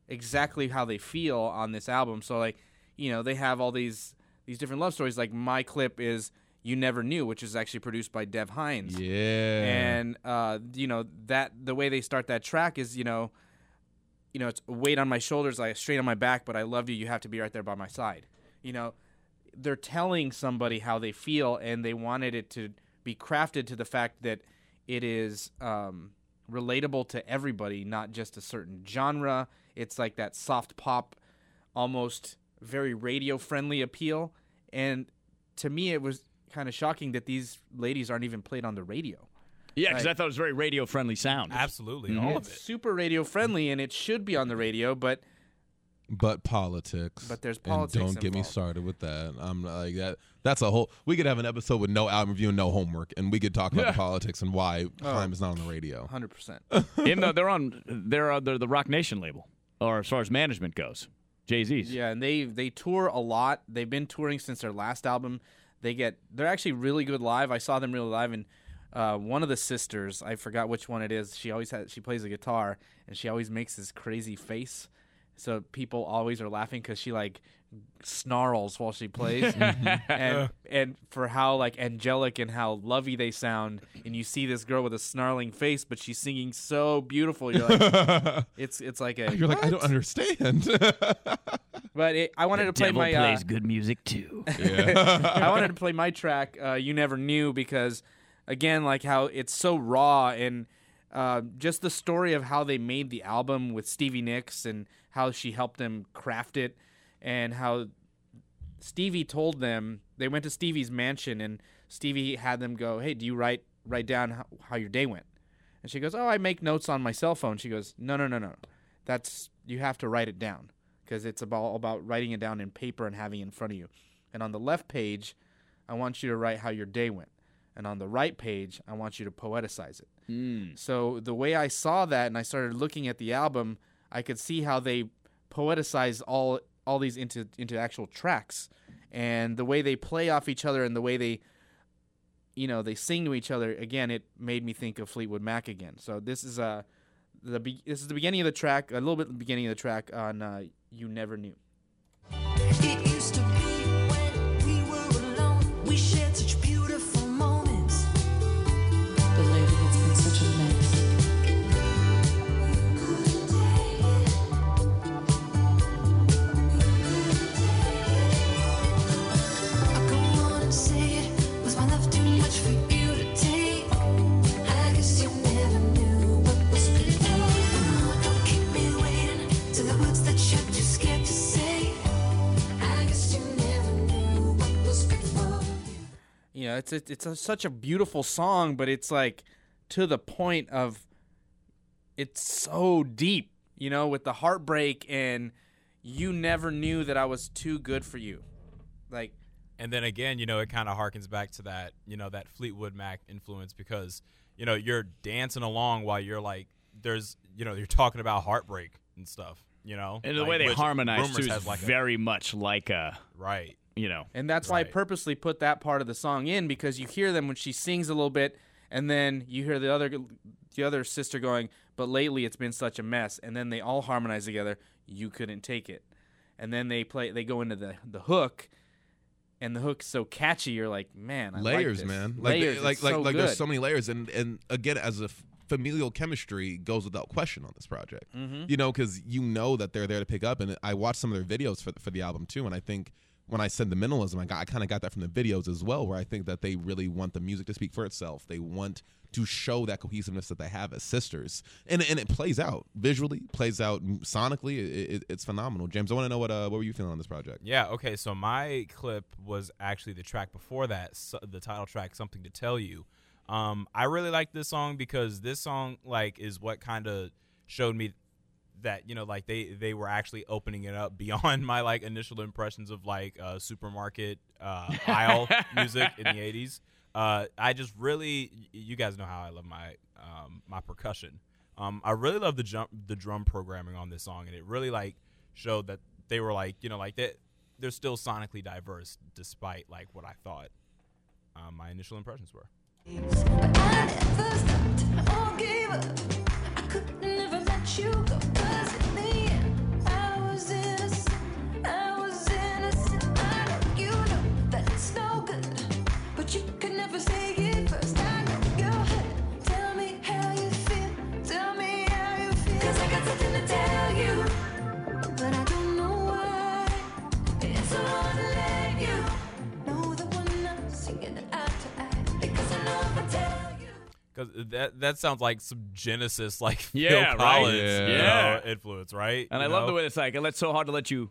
exactly how they feel on this album. So like you know they have all these these different love stories. Like my clip is you never knew which is actually produced by dev hynes Yeah. and uh, you know that the way they start that track is you know you know it's weight on my shoulders like straight on my back but i love you. You have to be right there by my side. You know they're telling somebody how they feel and they wanted it to be crafted to the fact that it is um, relatable to everybody not just a certain genre it's like that soft pop almost very radio friendly appeal and to me it was kind of shocking that these ladies aren't even played on the radio Yeah, because Like- I thought it was very radio friendly sound. Absolutely, Mhm. all of it. super radio friendly and it should be on the radio but but politics. But there's And politics don't get me started with that. I'm like that. That's a whole. We could have an episode with no album review and no homework, and we could talk about the politics and why Climb is not on the radio. 100% Even though they're on, they're on the, the Roc Nation label, or as far as management goes, Jay Z's. yeah and they they tour a lot they've been touring since their last album they get they're actually really good live i saw them really live and uh, one of the sisters i forgot which one it is she always has she plays a guitar and she always makes this crazy face so people always are laughing because she like snarls while she plays and and for how like angelic and how lovey they sound and you see this girl with a snarling face but she's singing so beautiful you're like it's it's like a You're like, I don't understand. but it, i wanted to play Devil my uh, plays good music too. I wanted to play my track. Uh, you never knew because, again, like how it's so raw and uh, just the story of how they made the album with Stevie Nicks and how she helped them craft it, and how Stevie told them they went to Stevie's mansion and Stevie had them go, "Hey, do you write write down how, how your day went?" And she goes, "Oh, I make notes on my cell phone." She goes, "No, no, no, no. That's you have to write it down because it's about about writing it down in paper and having it in front of you. And on the left page, I want you to write how your day went. And on the right page, I want you to poeticize it." Hmm. So the way I saw that and I started looking at the album, I could see how they poeticize all all these into into actual tracks. And the way they play off each other and the way they you know, they sing to each other, again, it made me think of Fleetwood Mac again. So this is uh the be- this is the beginning of the track, a little bit the beginning of the track on uh, You Never Knew. You know it's it's, it's a, such a beautiful song but it's like to the point of it's so deep you know with the heartbreak and you never knew that i was too good for you like And then again, you know, it kind of harkens back to that, you know, that Fleetwood Mac influence because, you know, you're dancing along while you're like, there's, you know, you're talking about heartbreak and stuff, you know. And the Like, way they harmonize Rumors too is has like a- very much like a right. You know, and that's why i purposely put that part of the song in because you hear them when she sings a little bit and then you hear the other the other sister going but lately it's been such a mess and then they all harmonize together you couldn't take it and then they play they go into the the hook and the hook's so catchy you're like man I like layers, this. man. Like layers they- like it's like so like good. there's so many layers, and and again, as a f- familial chemistry goes without question on this project. Mhm. You know, because you know that they're there to pick up, and I watched some of their videos for for the album too, and I think when I said the minimalism, I got I kind of got that from the videos as well, where I think that they really want the music to speak for itself. They want to show that cohesiveness that they have as sisters, and and it plays out visually, plays out sonically. It, it, it's phenomenal. James, I want to know what uh, what were you feeling on this project? Yeah. Okay. So my clip was actually the track before that, so the title track, "Something to Tell You." Um, I really like this song because this song like is what kind of showed me that you know like they they were actually opening it up beyond my like initial impressions of like uh, supermarket uh, aisle music in the 80s uh, i just really you guys know how i love my um, my percussion. Um, i really love the jump the drum programming on this song and it really like showed that they were like you know like that they're still sonically diverse despite like what i thought um, my initial impressions were. Never met you, 'cause Because that that sounds like some Genesis, like Yeah, Phil right. Collins, Yeah. you Yeah. know, influence, right? And I You love the way it's like, and it's so hard to let you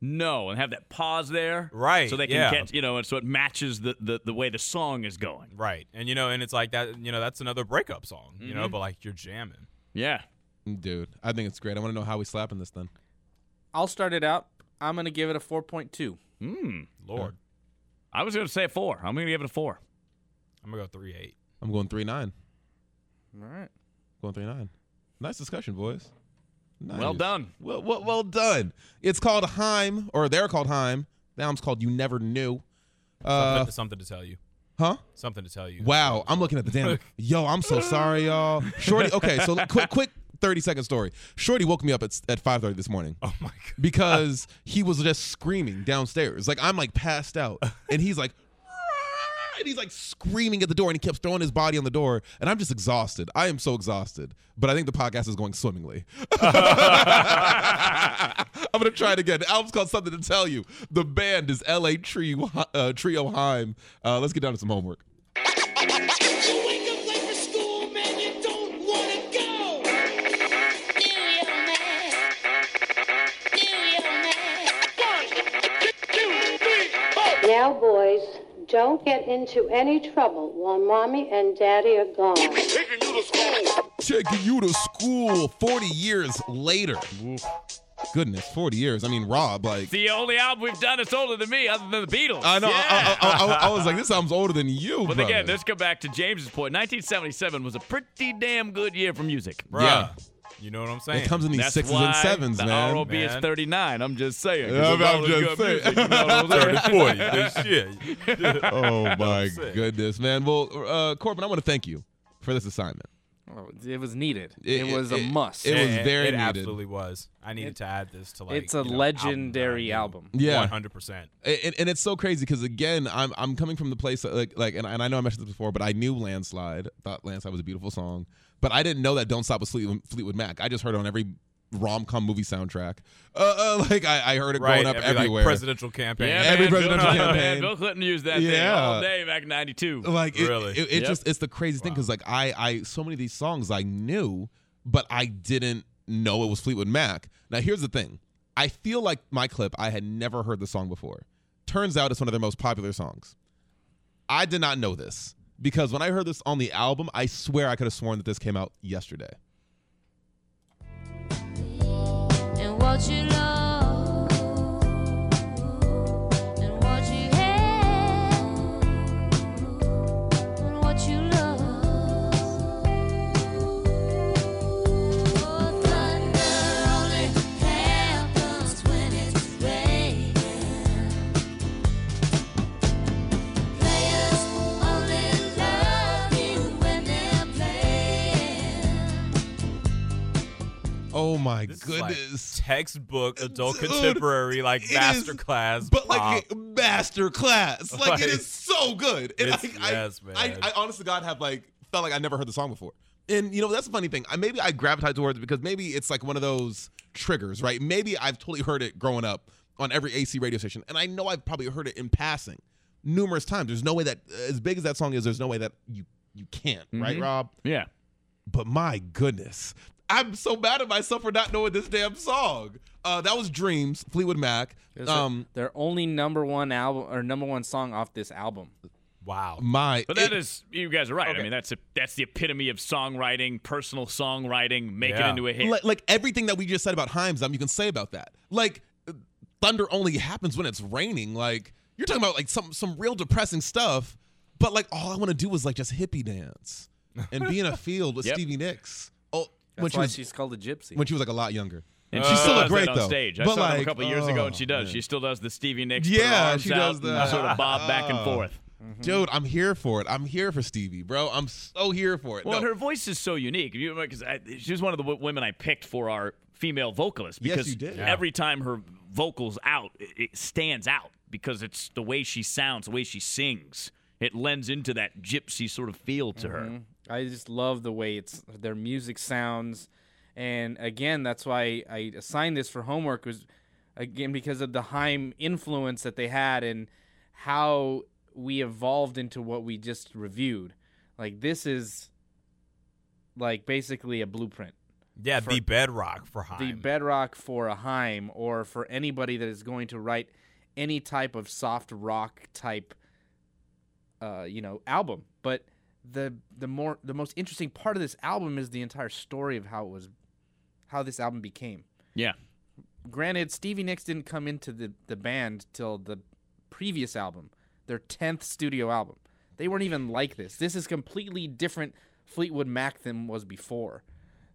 know and have that pause there. Right, So they can yeah. catch, you know, and so it matches the, the, the way the song is going. right, and you know, and it's like that, you know, that's another breakup song, you know, Mhm. but like you're jamming. Yeah. Dude, I think it's great. I want to know how we slapping this then. I'll start it out. I'm gonna give it a 4.2. Hmm. Lord, I was going to say a four. I'm going to give it a four. I'm gonna go three eight. I'm going three nine. All right. Going three nine. Nice discussion, boys. Nice. Well done. Well, well, well done. It's called HAIM, or they're called HAIM. The album's called You Never Knew. Uh, something, something to tell you. huh? Something to tell you. Wow, I'm looking at the damn. Yo, I'm so sorry, y'all. Shorty. Okay, so quick, quick, 30 second story. Shorty woke me up at at 5:30 this morning. Oh my god. Because he was just screaming downstairs. Like I'm like passed out, and he's like. And he's like screaming at the door, and he keeps throwing his body on the door, and I'm just exhausted. I am so exhausted, but I think the podcast is going swimmingly. I'm gonna try it again. The album's called "Something to Tell You." The band is L.A. Trio, uh, Trio HAIM. Uh, let's get down to some homework. Now, boys, don't get into any trouble while mommy and daddy are gone. Taking you to school Taking you to school 40 years later. Goodness, 40 years. I mean, Rob, like. It's the only album we've done that's older than me, other than the Beatles. I know. I, Yeah. I, I, I, I was like, this album's older than you, But brother. again, let's go back to James's point. 1977 was a pretty damn good year for music. Bruh. Yeah. You know what I'm saying? It comes in these That's sixes why and sevens, the man. ROB is Man. 39. I'm just saying. 'cause Yeah, it's I'm just saying. music, you know what I'm saying? 30, 40. This shit. oh my goodness, man. Well, uh, Corbin, I want to thank you for this assignment. Oh, it was needed. It- It, was a must. it was very needed. It needed. absolutely was. I needed to add this to like. it's a you know, legendary album. album. Yeah. One hundred percent. And, and it's so crazy because again, I'm I'm coming from the place that, like like, and, and I know I mentioned this before, but I knew Landslide. Thought Landslide was a beautiful song, but I didn't know that Don't Stop with Fleetwood, Fleetwood Mac. I just heard it on every rom com movie soundtrack. Uh, uh, like I, I heard it Right. growing up every, like, everywhere. presidential campaign. Yeah, Every man, presidential Bill, campaign. Man, Bill Clinton used that thing all day back in 92. like it, Really? it, it Yep. just it's the craziest thing because like I I so many of these songs I knew, but I didn't know it was Fleetwood Mac. Now here's the thing, I feel like my clip I had never heard the song before. Turns out it's one of their most popular songs. I did not know this because when I heard this on the album, I swear I could have sworn that this came out yesterday. Oh my This is like goodness. textbook adult Dude, contemporary like masterclass, master but like pop. a master. Like, Like, it is so good. And it's- I, yes, I, man. I, I honest to God have like felt like I never heard the song before. And you know that's the funny thing. I maybe I gravitate towards it because maybe it's like one of those triggers, right? Maybe I've totally heard it growing up, on every AC radio station, and I know I've probably heard it in passing numerous times. There's no way that as big as that song is, there's no way that you you can't, right, Mhm. Rob? Yeah. But my goodness, I'm so mad at myself for not knowing this damn song. Uh, that was Dreams, Fleetwood Mac. Um, their only number one album or number one song off this album. Wow. my, But that it- is, you guys are right. I mean, that's a, that's the epitome of songwriting, personal songwriting, make it into a hit. like, like everything that we just said about Heimdall, you can say about that. Like thunder only happens when it's raining. Like you're talking about like some some real depressing stuff, but like all I want to do is like just hippie dance and be in a field with Yep. Stevie Nicks. That's when she why was she's called a gypsy. when she was like a lot younger. And she she still still looked great that on though. stage. I but saw her like, a couple years ago, and she does. man. She still does the Stevie Nicks. put her Yeah, arms she out does and that. Sort of bob back and forth. Dude, I'm here for it. I'm here for Stevie, bro. I'm so here for it. Well, No. her voice is so unique. Because she was one of the w- women I picked for our female vocalist. Yes, Because you did. Yeah. every time her vocals out, it, it stands out because it's the way she sounds, the way she sings. It lends into that gypsy sort of feel to her. Mm-hmm. I just love the way it's their music sounds, and again, that's why I assigned this for homework was again because of the HAIM influence that they had and how we evolved into what we just reviewed. Like this is like basically a blueprint. Yeah, the bedrock for Haim. the bedrock for a HAIM or for anybody that is going to write any type of soft rock type uh, you know album but the the more the most interesting part of this album is the entire story of how it was how this album became. Yeah. granted Stevie Nicks didn't come into the the band till the previous album their 10th studio album. They weren't even like this. This is completely different Fleetwood Mac than was before.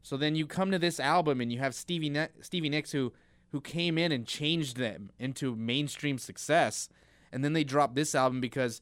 So then you come to this album and you have Stevie ne- Stevie Nicks who who came in and changed them into mainstream success, and then they dropped this album because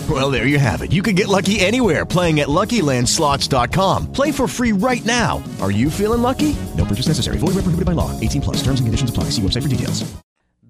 Well, there you have it. You can get lucky anywhere playing at LuckyLandSlots.com. Play for free right now. Are you feeling lucky? No purchase necessary. Void where prohibited by law. 18 plus. Terms and conditions apply. See website for details.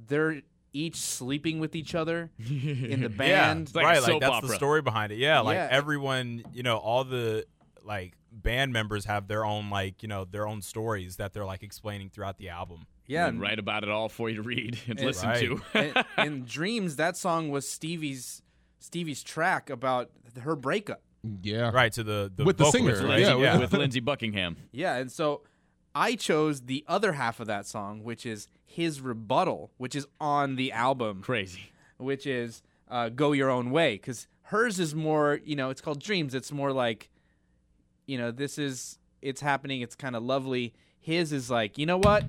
they're each sleeping with each other in the band. Yeah, band. right. Like that's the story behind it. Yeah, like Yeah. everyone, you know, all the like band members have their own like you know their own stories that they're like explaining throughout the album. Yeah, And write about it all for you to read and, And- listen Right. to. and, and Dreams, that song was Stevie's Stevie's track about her breakup. Yeah. Right to the, the With the vocalist, singer, right? yeah, Lindsey- with Lindsey Buckingham. Yeah, and so I chose the other half of that song, which is his rebuttal, which is on the album. Crazy. Which is uh, "Go Your Own Way," because hers is more, you know, it's called Dreams. It's more like, you know, this is it's happening. It's kind of lovely. His is like, you know what?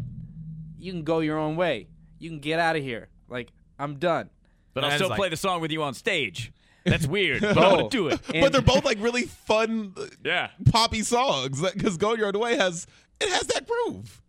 You can go your own way. You can get out of here. Like I'm done. But I'll still like- play the song with you on stage. That's weird, but I'm Oh. gonna do it. but they're both like really fun, uh, Yeah. poppy songs. Because "Go Your Own Way" has it has that groove.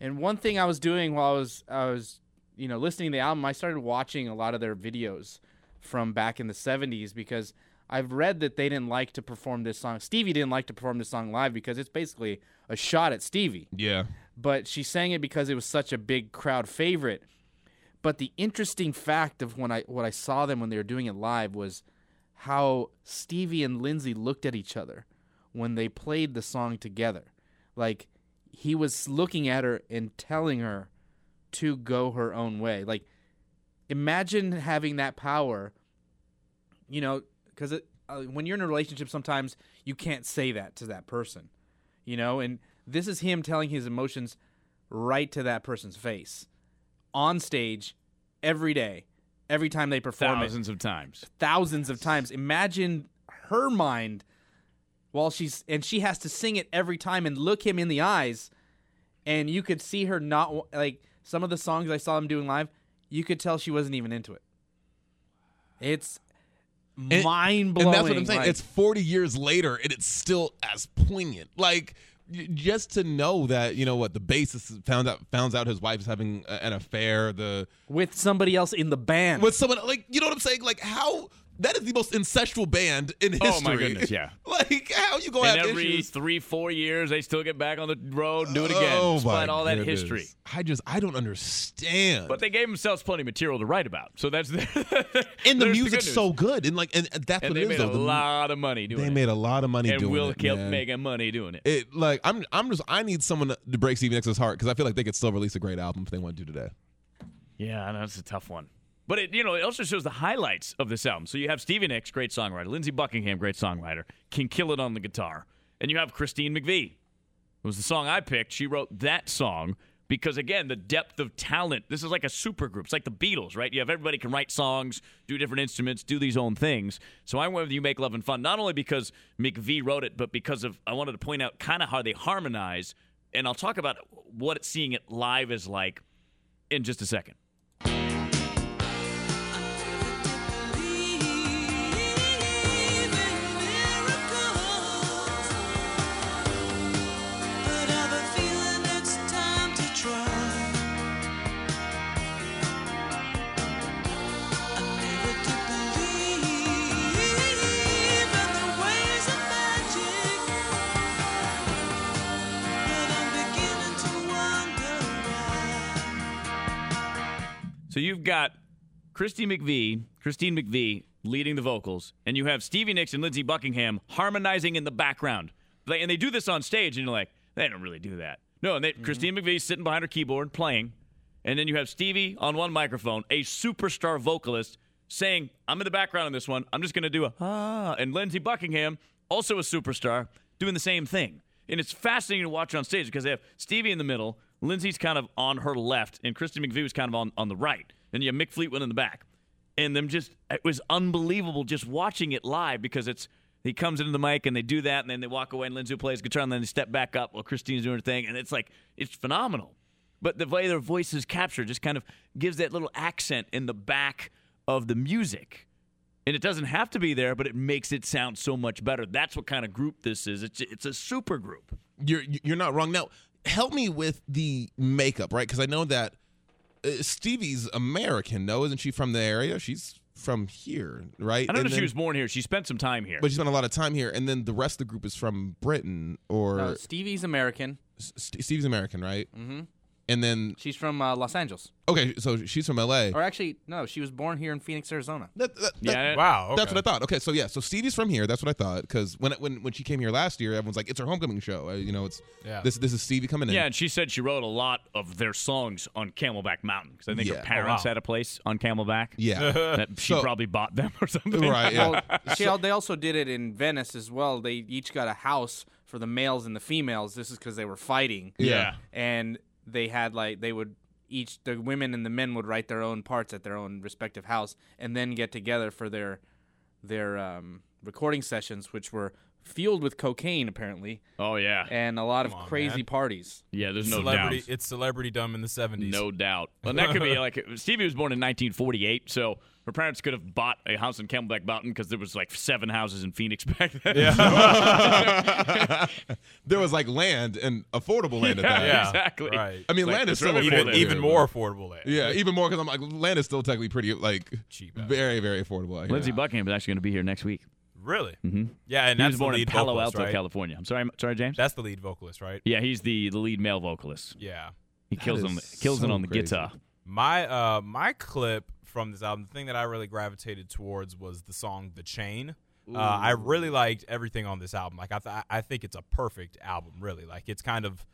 And one thing I was doing while I was I was you know listening to the album, I started watching a lot of their videos from back in the 70s because I've read that they didn't like to perform this song. Stevie didn't like to perform this song live because it's basically a shot at Stevie. Yeah. But she sang it because it was such a big crowd favorite. But the interesting fact of when I what I saw them when they were doing it live was how Stevie and Lindsey looked at each other when they played the song together. Like he was looking at her and telling her to go her own way. Like imagine having that power. You know, because uh, when you're in a relationship, sometimes you can't say that to that person. You know, and this is him telling his emotions right to that person's face on stage every day every time they perform it. Thousands of times. thousands of times. Imagine her mind while she's and she has to sing it every time and look him in the eyes, and you could see her not like some of the songs I saw him doing live. You could tell she wasn't even into it. It's And- mind blowing. And that's what I'm saying. it's 40 years later, and it's still as poignant. Like just to know that you know what the bassist found out found out his wife is having an affair. The with somebody else in the band. with someone like you know what I'm saying. Like how that is the most incestual band in history. Oh my goodness, yeah. like how you gonna and have every issues? three, four years, they still get back on the road and do it oh, again, Oh, despite my all that goodness. history. I just I don't understand. But they gave themselves plenty of material to write about, so that's the and the music's good so good, and like and that's And what they it is made though. a The- lot of money doing it. they it. made a lot of money and doing will it. keep man. making money doing it. It like I'm I'm just I need someone to break Stevie Nicks' heart because I feel like they could still release a great album if they want to do today. Yeah, I know, that's a tough one. But it, you know, it also shows the highlights of this album. So you have Stevie Nicks, great songwriter, Lindsey Buckingham, great songwriter, can kill it on the guitar, and you have Christine McVie. It was the song I picked. She wrote that song because again, the depth of talent. This is like a super group. It's like the Beatles, right? You have everybody can write songs, do different instruments, do these own things. So I went with "You Make Loving Fun" not only because McVie wrote it, but because of I wanted to point out kind of how they harmonize, and I'll talk about what seeing it live is like in just a second. So you've got Christy McVie, Christine McVie leading the vocals, and you have Stevie Nicks and Lindsey Buckingham harmonizing in the background. Like, and they do this on stage, and you're like, they don't really do that. No, and they, Christine McVie's sitting behind her keyboard playing, and then you have Stevie on one microphone, a superstar vocalist, saying, I'm in the background on this one. I'm just going to do a ah. And Lindsey Buckingham, also a superstar, doing the same thing. And it's fascinating to watch on stage because they have Stevie in the middle, Lindsey's kind of on her left, and Christine McVie was kind of on, on the right. And you have Mick Fleetwood in the back. And them just, it was unbelievable just watching it live because it's, he comes into the mic and they do that, and then they walk away, and Lindsay plays guitar, and then they step back up while Christine's doing her thing. And it's like, it's phenomenal. But the way their voices capture just kind of gives that little accent in the back of the music. And it doesn't have to be there, but it makes it sound so much better. That's what kind of group this is. It's it's a super group. You're you're not wrong. Now, help me with the makeup, right? Because I know that uh, Stevie's American. No, isn't she from the area? She's from here, right? I don't know And if she was born here. She spent some time here. but she spent a lot of time here, and then the rest of the group is from Britain or No, Stevie's American. S- Stevie's American, right? Mhm. And then She's from uh, Los Angeles. okay, so she's from L.A. Or actually, no, she was born here in Phoenix, Arizona. That- that- Yeah. Wow. That's what I thought. Okay, so yeah, so Stevie's from here. That's what I thought. Because when when when she came here last year, everyone's like, "It's her homecoming show." Uh, you know, it's Yeah. this this is Stevie coming in. Yeah, and she said she wrote a lot of their songs on Camelback Mountain because I think Yeah. her Oh, parents wow. had a place on Camelback. Yeah. that she So- probably bought them or something. Right, yeah. Well, she, they also did it in Venice as well. They each got a house for the males and the females. This is because they were fighting. Yeah. And they had like they would each the women and the men would write their own parts at their own respective house and then get together for their their um, recording sessions, which were fueled with cocaine apparently Oh yeah. and a lot of on, crazy man. parties. Yeah, there's no celebrity. doubt. It's celebrity dumb in the seventies. No doubt. And that could be like Stevie was born in 1948, so her parents could have bought a house in Camelback Mountain because there was like seven houses in Phoenix back then. Yeah. there was like land and affordable land at that. Yeah, exactly. Right. I mean, It's like, land is still really even affordable. even more affordable. Land. Yeah, even more because I'm like land is still technically pretty like Cheap very very affordable. out here. Lindsey Buckingham is actually going to be here next week. Really? Mm-hmm. Yeah, and he that's was born the in Palo vocalist, Alto, right? California. I'm sorry, I'm sorry, James. That's the lead vocalist, right? yeah, he's the the lead male vocalist. Yeah. He That kills is on the, kills it on the crazy. guitar. My uh my clip from this album, the thing that I really gravitated towards was the song "The Chain." Uh, I really liked everything on this album. Like I th- I think it's a perfect album. Really, like it's kind of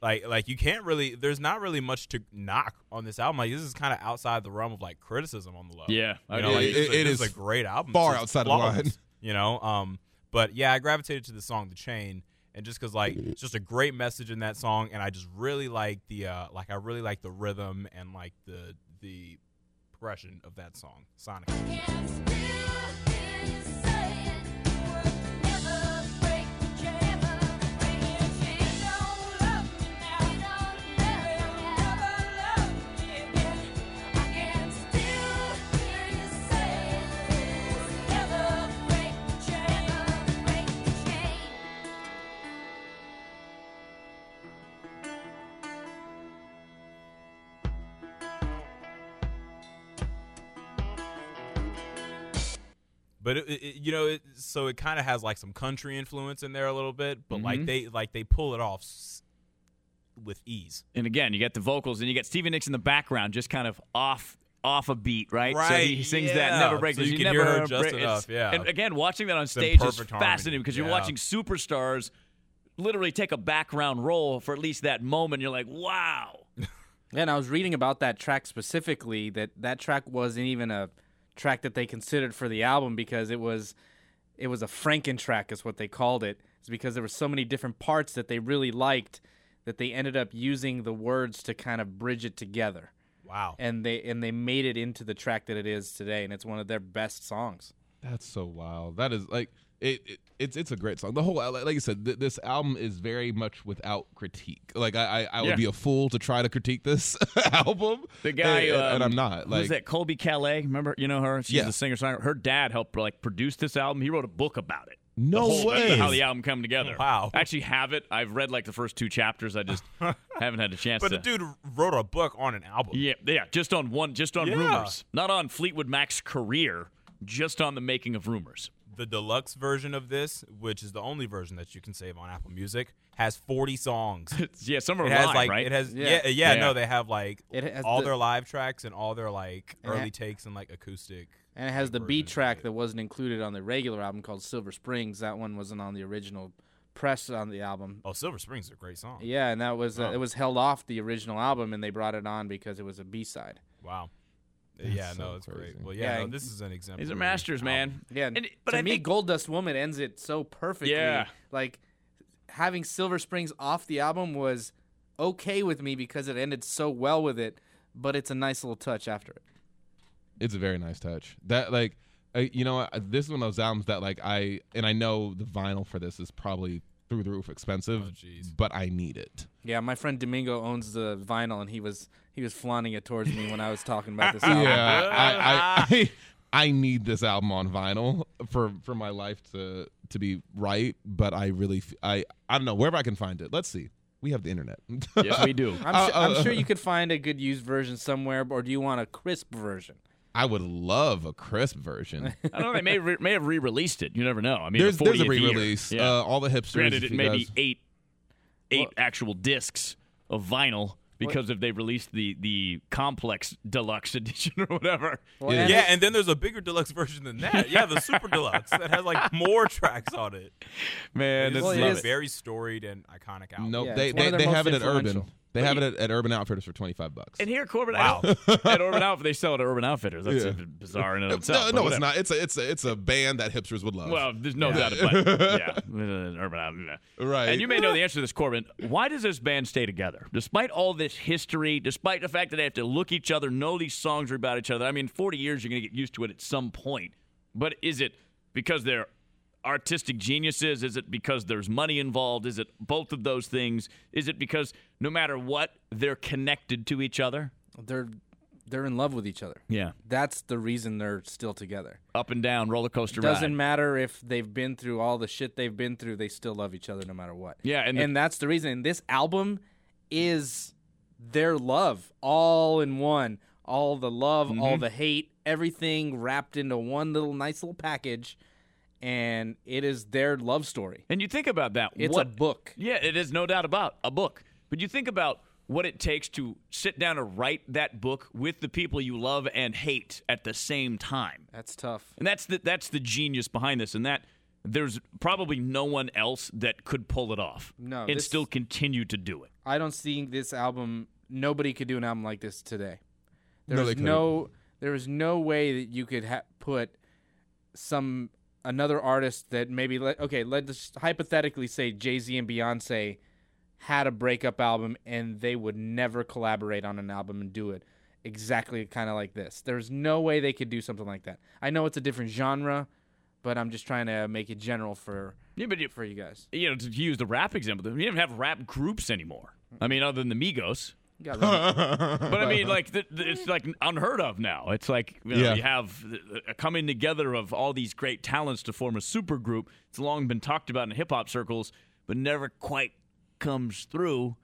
like like you can't really. There's not really much to knock on this album. Like this is kind of outside the realm of like criticism on the low. Yeah, I you know, agree. like, It- this a- it this is is a great album. far It's outside of the line. You know, um, but yeah, I gravitated to the song "The Chain." And just because like it's just a great message in that song, and I just really like the uh, like I really like the rhythm and like the the expression of that song, Sonic. But it, it, you know, it, so it kind of has like some country influence in there a little bit, but like Mhm. they like they pull it off s- with ease. And again, you get the vocals, and you get Stevie Nicks in the background, just kind of off off a beat, right? So Right, he sings that never breaks. So you You can never hear her just break- enough, it's- yeah. And again, watching that on stage is harmony, fascinating because you're yeah. watching superstars literally take a background role for at least that moment. You're like, wow. Yeah, and I was reading about that track specifically. That that track wasn't even a track that they considered for the album because it was it was a Franken track, is what they called it. It's because there were so many different parts that they really liked that they ended up using the words to kind of bridge it together. Wow. And they and they made it into the track that it is today, and it's one of their best songs. That's so wild. That is like it, it it's it's a great song. The whole like like you said, th- this album is very much without critique. Like I I, I would Yeah. be a fool to try to critique this album. The guy, and, and um, I'm not. Like who's that? Colbie Caillat. Remember, you know her. She's Yeah. the singer songwriter. Her dad helped like produce this album. He wrote a book about it. No whole, way. How the album come together. Wow. I actually have it. I've read like the first two chapters. I just haven't had a chance. But to. the dude wrote a book on an album. Yeah, yeah, just on one, just on Yeah. rumors, not on Fleetwood Mac's career, just on the making of rumors. The deluxe version of this, which is the only version that you can save on Apple Music, has 40 songs. yeah, some are it has live, like right? it has Yeah. yeah yeah, Yeah. no they have like It has all the- their live tracks and all their like early ha- takes and like acoustic. And it has the B track that wasn't included on the regular album called Silver Springs. That one wasn't on the original press on the album. Oh, Silver Springs is a great song. Yeah, and that was uh, Oh. it was held off the original album, and they brought it on because it was a B side. Wow. That's yeah, so no, it's great. Well, yeah, Yeah, no, this is an example. These are masters, man. Yeah, and And- but to I me, think- Gold Dust Woman ends it so perfectly. Yeah. like having Silver Springs off the album was okay with me because it ended so well with it, but it's a nice little touch after it. it's a very nice touch. That like, uh, you know, uh, this is one of those albums that like I and I know the vinyl for this is probably through the roof expensive, jeez. but I need it. Yeah, my friend Domingo owns the vinyl, and he was he was flaunting it towards me when I was talking about this album. Yeah, I, I, I I need this album on vinyl for for my life to to be right. But I really I I don't know wherever I can find it. Let's see. We have the internet. Yes, we do. I'm, Uh, su- I'm uh, sure you could find a good used version somewhere, or do you want a crisp version? I would love a crisp version. I don't know. They may re- may have re-released it. You never know. I mean, there's the there's a re-release. Yeah. Uh, all the hipsters. Granted, it you may be guys- eight eight actual discs of vinyl because if they released the the complex deluxe edition or whatever. Yeah. Yeah, and then there's a bigger deluxe version than that. Yeah, the super deluxe that has like more tracks on it. Man, This that's is a it. very storied and iconic album. Nope. Yeah, they they, they have it at Urban. They have it at, at Urban Outfitters for twenty five bucks. And here, Corbin, Wow. At Urban Outfitters, they sell it at Urban Outfitters. That's Yeah. bizarre in and no, of itself. no, but it's not. It's a it's a it's a band that hipsters would love. Well, there's no Yeah. doubt about it. Yeah, uh, Urban Outfitters. Right. And you may know the answer to this, Corbin. Why does this band stay together? Despite all this history, despite the fact that they have to look each other, know these songs are about each other. I mean, 40 years, you're going to get used to it at some point. But is it because they're artistic geniuses? Is it because there's money involved? Is it both of those things? Is it because no matter what, they're connected to each other? They're they're in love with each other. Yeah. That's the reason they're still together. Up and down, roller coaster Doesn't ride. matter if they've been through all the shit they've been through, they still love each other no matter what. Yeah, and and, the- that's the reason. And this album is their love all in one. All the love, Mm-hmm. all the hate, everything wrapped into one little nice little package. And it is their love story. And you think about that. It's what, a book. Yeah, it is no doubt about a book. But you think about what it takes to sit down and write that book with the people you love and hate at the same time. That's tough. And that's the that's the genius behind this. And that there's probably no one else that could pull it off. No, and this- still continue to do it. I don't see this album. Nobody could do an album like this today. No, There's they couldn't. no, there is no way that you could ha- put some another artist that maybe let okay. Let's hypothetically say Jay Z and Beyonce had a breakup album and they would never collaborate on an album and do it. exactly kind of like this. There's no way they could do something like that. I know it's a different genre, but I'm just trying to make it general for yeah, but you, for you guys. You know, to use the rap example, we don't have rap groups anymore. I mean, other than the Migos. You got but I mean, like th- th- it's like unheard of now. It's like you, know, Yeah. you have a coming together of all these great talents to form a super group. It's long been talked about in hip hop circles, but never quite comes through.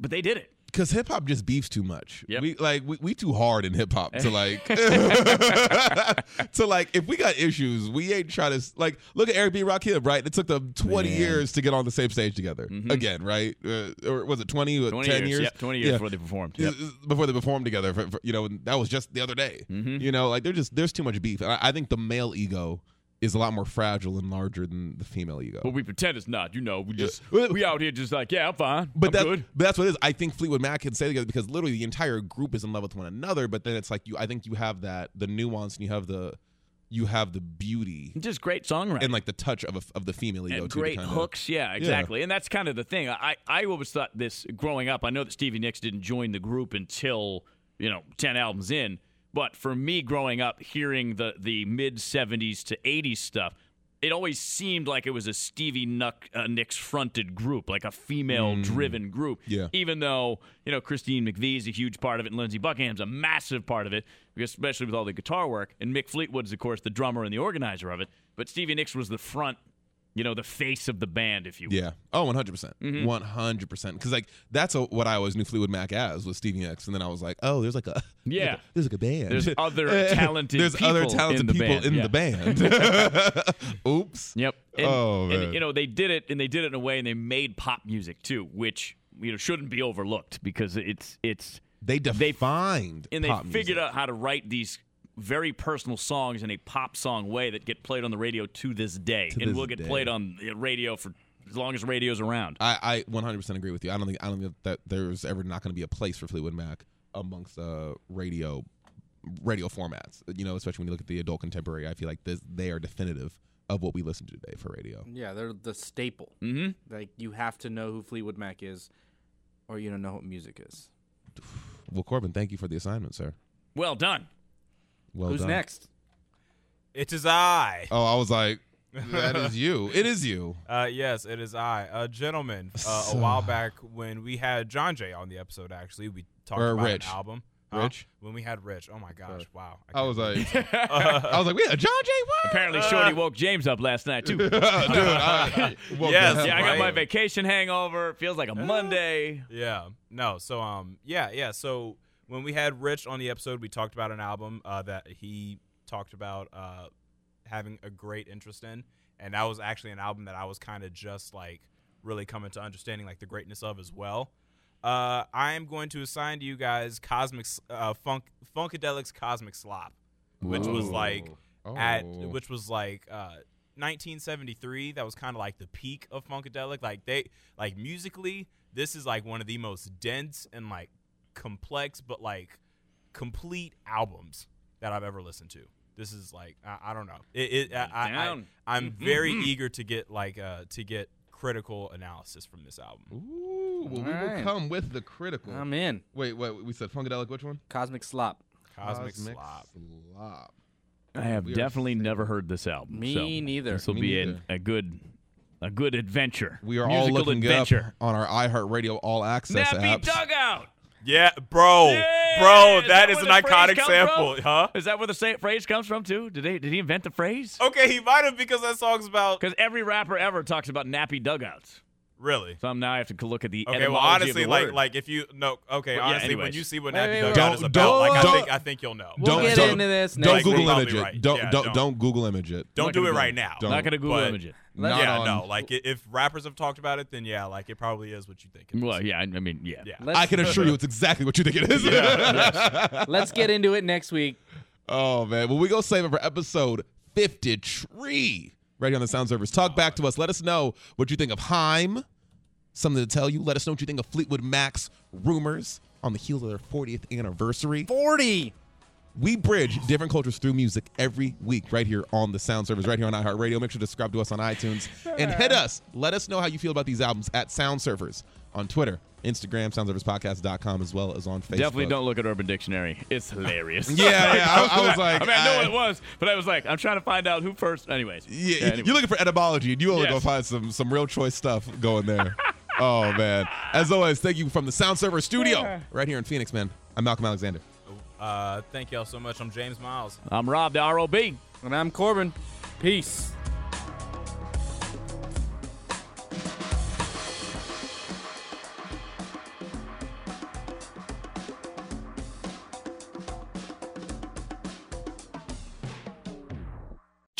But they did it. Because hip hop just beefs too much. Yep. We like we, we too hard in hip hop to like to like if we got issues, we ain't trying to like look at Eric B. Rakim, right? It took them twenty Man. years to get on the same stage together again, right? Uh, or was it twenty? or 20 ten years, years? yep, 20 years before they performed. Yep. Before they performed together, for, for- you know, that was just the other day. Mm-hmm. You know, like they're just there's too much beef, and I, I think the male ego is a lot more fragile and larger than the female ego. But we pretend it's not. You know, we just we out here just like, yeah, I'm fine. But I'm that's, good. but that's what it is. I think Fleetwood Mac can say together because literally the entire group is in love with one another. But then it's like you, I think you have that the nuance and you have the you have the beauty, just great songwriting and like the touch of a, of the female ego and too. great kinda- hooks. Yeah, exactly. And that's kind of the thing. I I always thought this growing up. I know that Stevie Nicks didn't join the group until you know ten albums in. But for me, growing up, hearing the the mid '70s to '80s stuff, it always seemed like it was a Stevie Nuck, uh, Nicks fronted group, like a female driven group. Yeah. Even though you know Christine McVie is a huge part of it, and Lindsey Buckingham's a massive part of it, especially with all the guitar work, and Mick Fleetwood's of course the drummer and the organizer of it. But Stevie Nicks was the front, you know, the face of the band, if you will. Yeah. Oh, 100 percent, Mhm. 100 percent. Because like that's a, what I always knew Fleetwood Mac as was Stevie Nicks, and then I was like, oh, there's like a Yeah. there's like a band. There's other talented There's other people talented in the people band, in yeah. the band. Oops. Yep. And, oh man. and you know they did it, and they did it in a way, and they made pop music too, which you know shouldn't be overlooked because it's it's they defined and they figured music. out how to write these very personal songs in a pop song way that get played on the radio to this day, To and this will get day. played on the radio for as long as radio's around. I, I 100% agree with you. I don't think I don't think that there's ever not going to be a place for Fleetwood Mac amongst uh, radio radio formats. You know, especially when you look at the adult contemporary. I feel like this, they are definitive of what we listen to today for radio. Yeah, they're the staple. Mm-hmm. Like you have to know who Fleetwood Mac is, or you don't know what music is. Well, Corbin, thank you for the assignment, sir. Well done. Well Who's done. next? It is I. Oh, I was like, that is you. It is you. Uh, yes, it is I. Uh, gentlemen, uh, a while back when we had John Jay on the episode, actually, we talked Or about Rich. an album. Huh? Rich? When we had Rich. Oh, my gosh. Wow. I was like, can't believe. I was like, we had John J. What? Apparently, Shorty woke James up last night too. Dude, I- I woke Yes, hell yeah, I got up. my vacation hangover. Feels like a Monday. Yeah. No. So um. Yeah. Yeah. So when we had Rich on the episode, we talked about an album uh, that he talked about uh, having a great interest in, and that was actually an album that I was kind of just like really coming to understanding like the greatness of as well. Uh, I am going to assign to you guys Cosmic uh, Funk Funkadelic's Cosmic Slop, which was like at Oh. which was like uh 1973 that was kind of like the peak of funkadelic like they like musically this is like one of the most dense and like complex but like complete albums that i've ever listened to this is like i, I don't know it, it I, I, Down. I, i'm Mhm. very eager to get like uh to get critical analysis from this album Ooh, well, we will come with the critical. I'm in. Wait, wait, we said Funkadelic, which one? Cosmic Slop. cosmic, slop Slop. I have We definitely never heard this album. Me so neither. This will Me be neither. a, a good, a good adventure. We are all looking adventure. up on our iHeartRadio All Access Nappy apps. dugout. Yeah bro Yeah! bro that where is an iconic sample from? huh Is that where the phrase comes from too? Did they? Did he invent the phrase? okay he might have because that song's about Because every rapper ever talks about nappy dugouts. Really So I'm now I have to look at the Okay, etymology well, honestly, of the like, word. like if you no, okay, Well, yeah, honestly, when you see what Wait, Nappy wait, Dugout wait. is Don't- about, like, I don't- think, I think you'll know. We'll get don't- into this Don't next Google week. image it. right. Don't Yeah, don't don't. don't Google image it. Don't do it Google right now. Don't. not gonna Google but- image it. Not yeah, on- no, like if rappers have talked about it, then yeah, like it probably is what you think. It is. Well, yeah, I I mean, yeah. yeah. Let's, I can assure you, it's exactly what you think it is. let's get into it next week. Oh man, well we go save it for episode fifty-three. Ready on the Sound Surfers. Talk back to us. Let us know what you think of HAIM. Something to tell you. Let us know what you think of Fleetwood Mac's rumors on the heels of their 40th anniversary. 40. We bridge different cultures through music every week right here on the Sound Surfers, right here on iHeartRadio. Make sure to subscribe to us on iTunes and hit us. Let us know how you feel about these albums at Sound Surfers on Twitter, Instagram, soundsurferspodcast.com, as well as on Facebook. Definitely don't look at Urban Dictionary. It's hilarious. Yeah, yeah, I- I was like, I mean, I know I- what it was, but I was like, I'm trying to find out who first. Anyways, Yeah, anyway. you're looking for etymology, and you only Yes. gonna find some some real choice stuff going there. oh man! As always, thank you from the Sound Surfer Studio right here in Phoenix, man. I'm Malcolm Alexander. Uh, thank y'all so much. I'm James Miles. I'm Rob, the ROB. And I'm Corbin. Peace.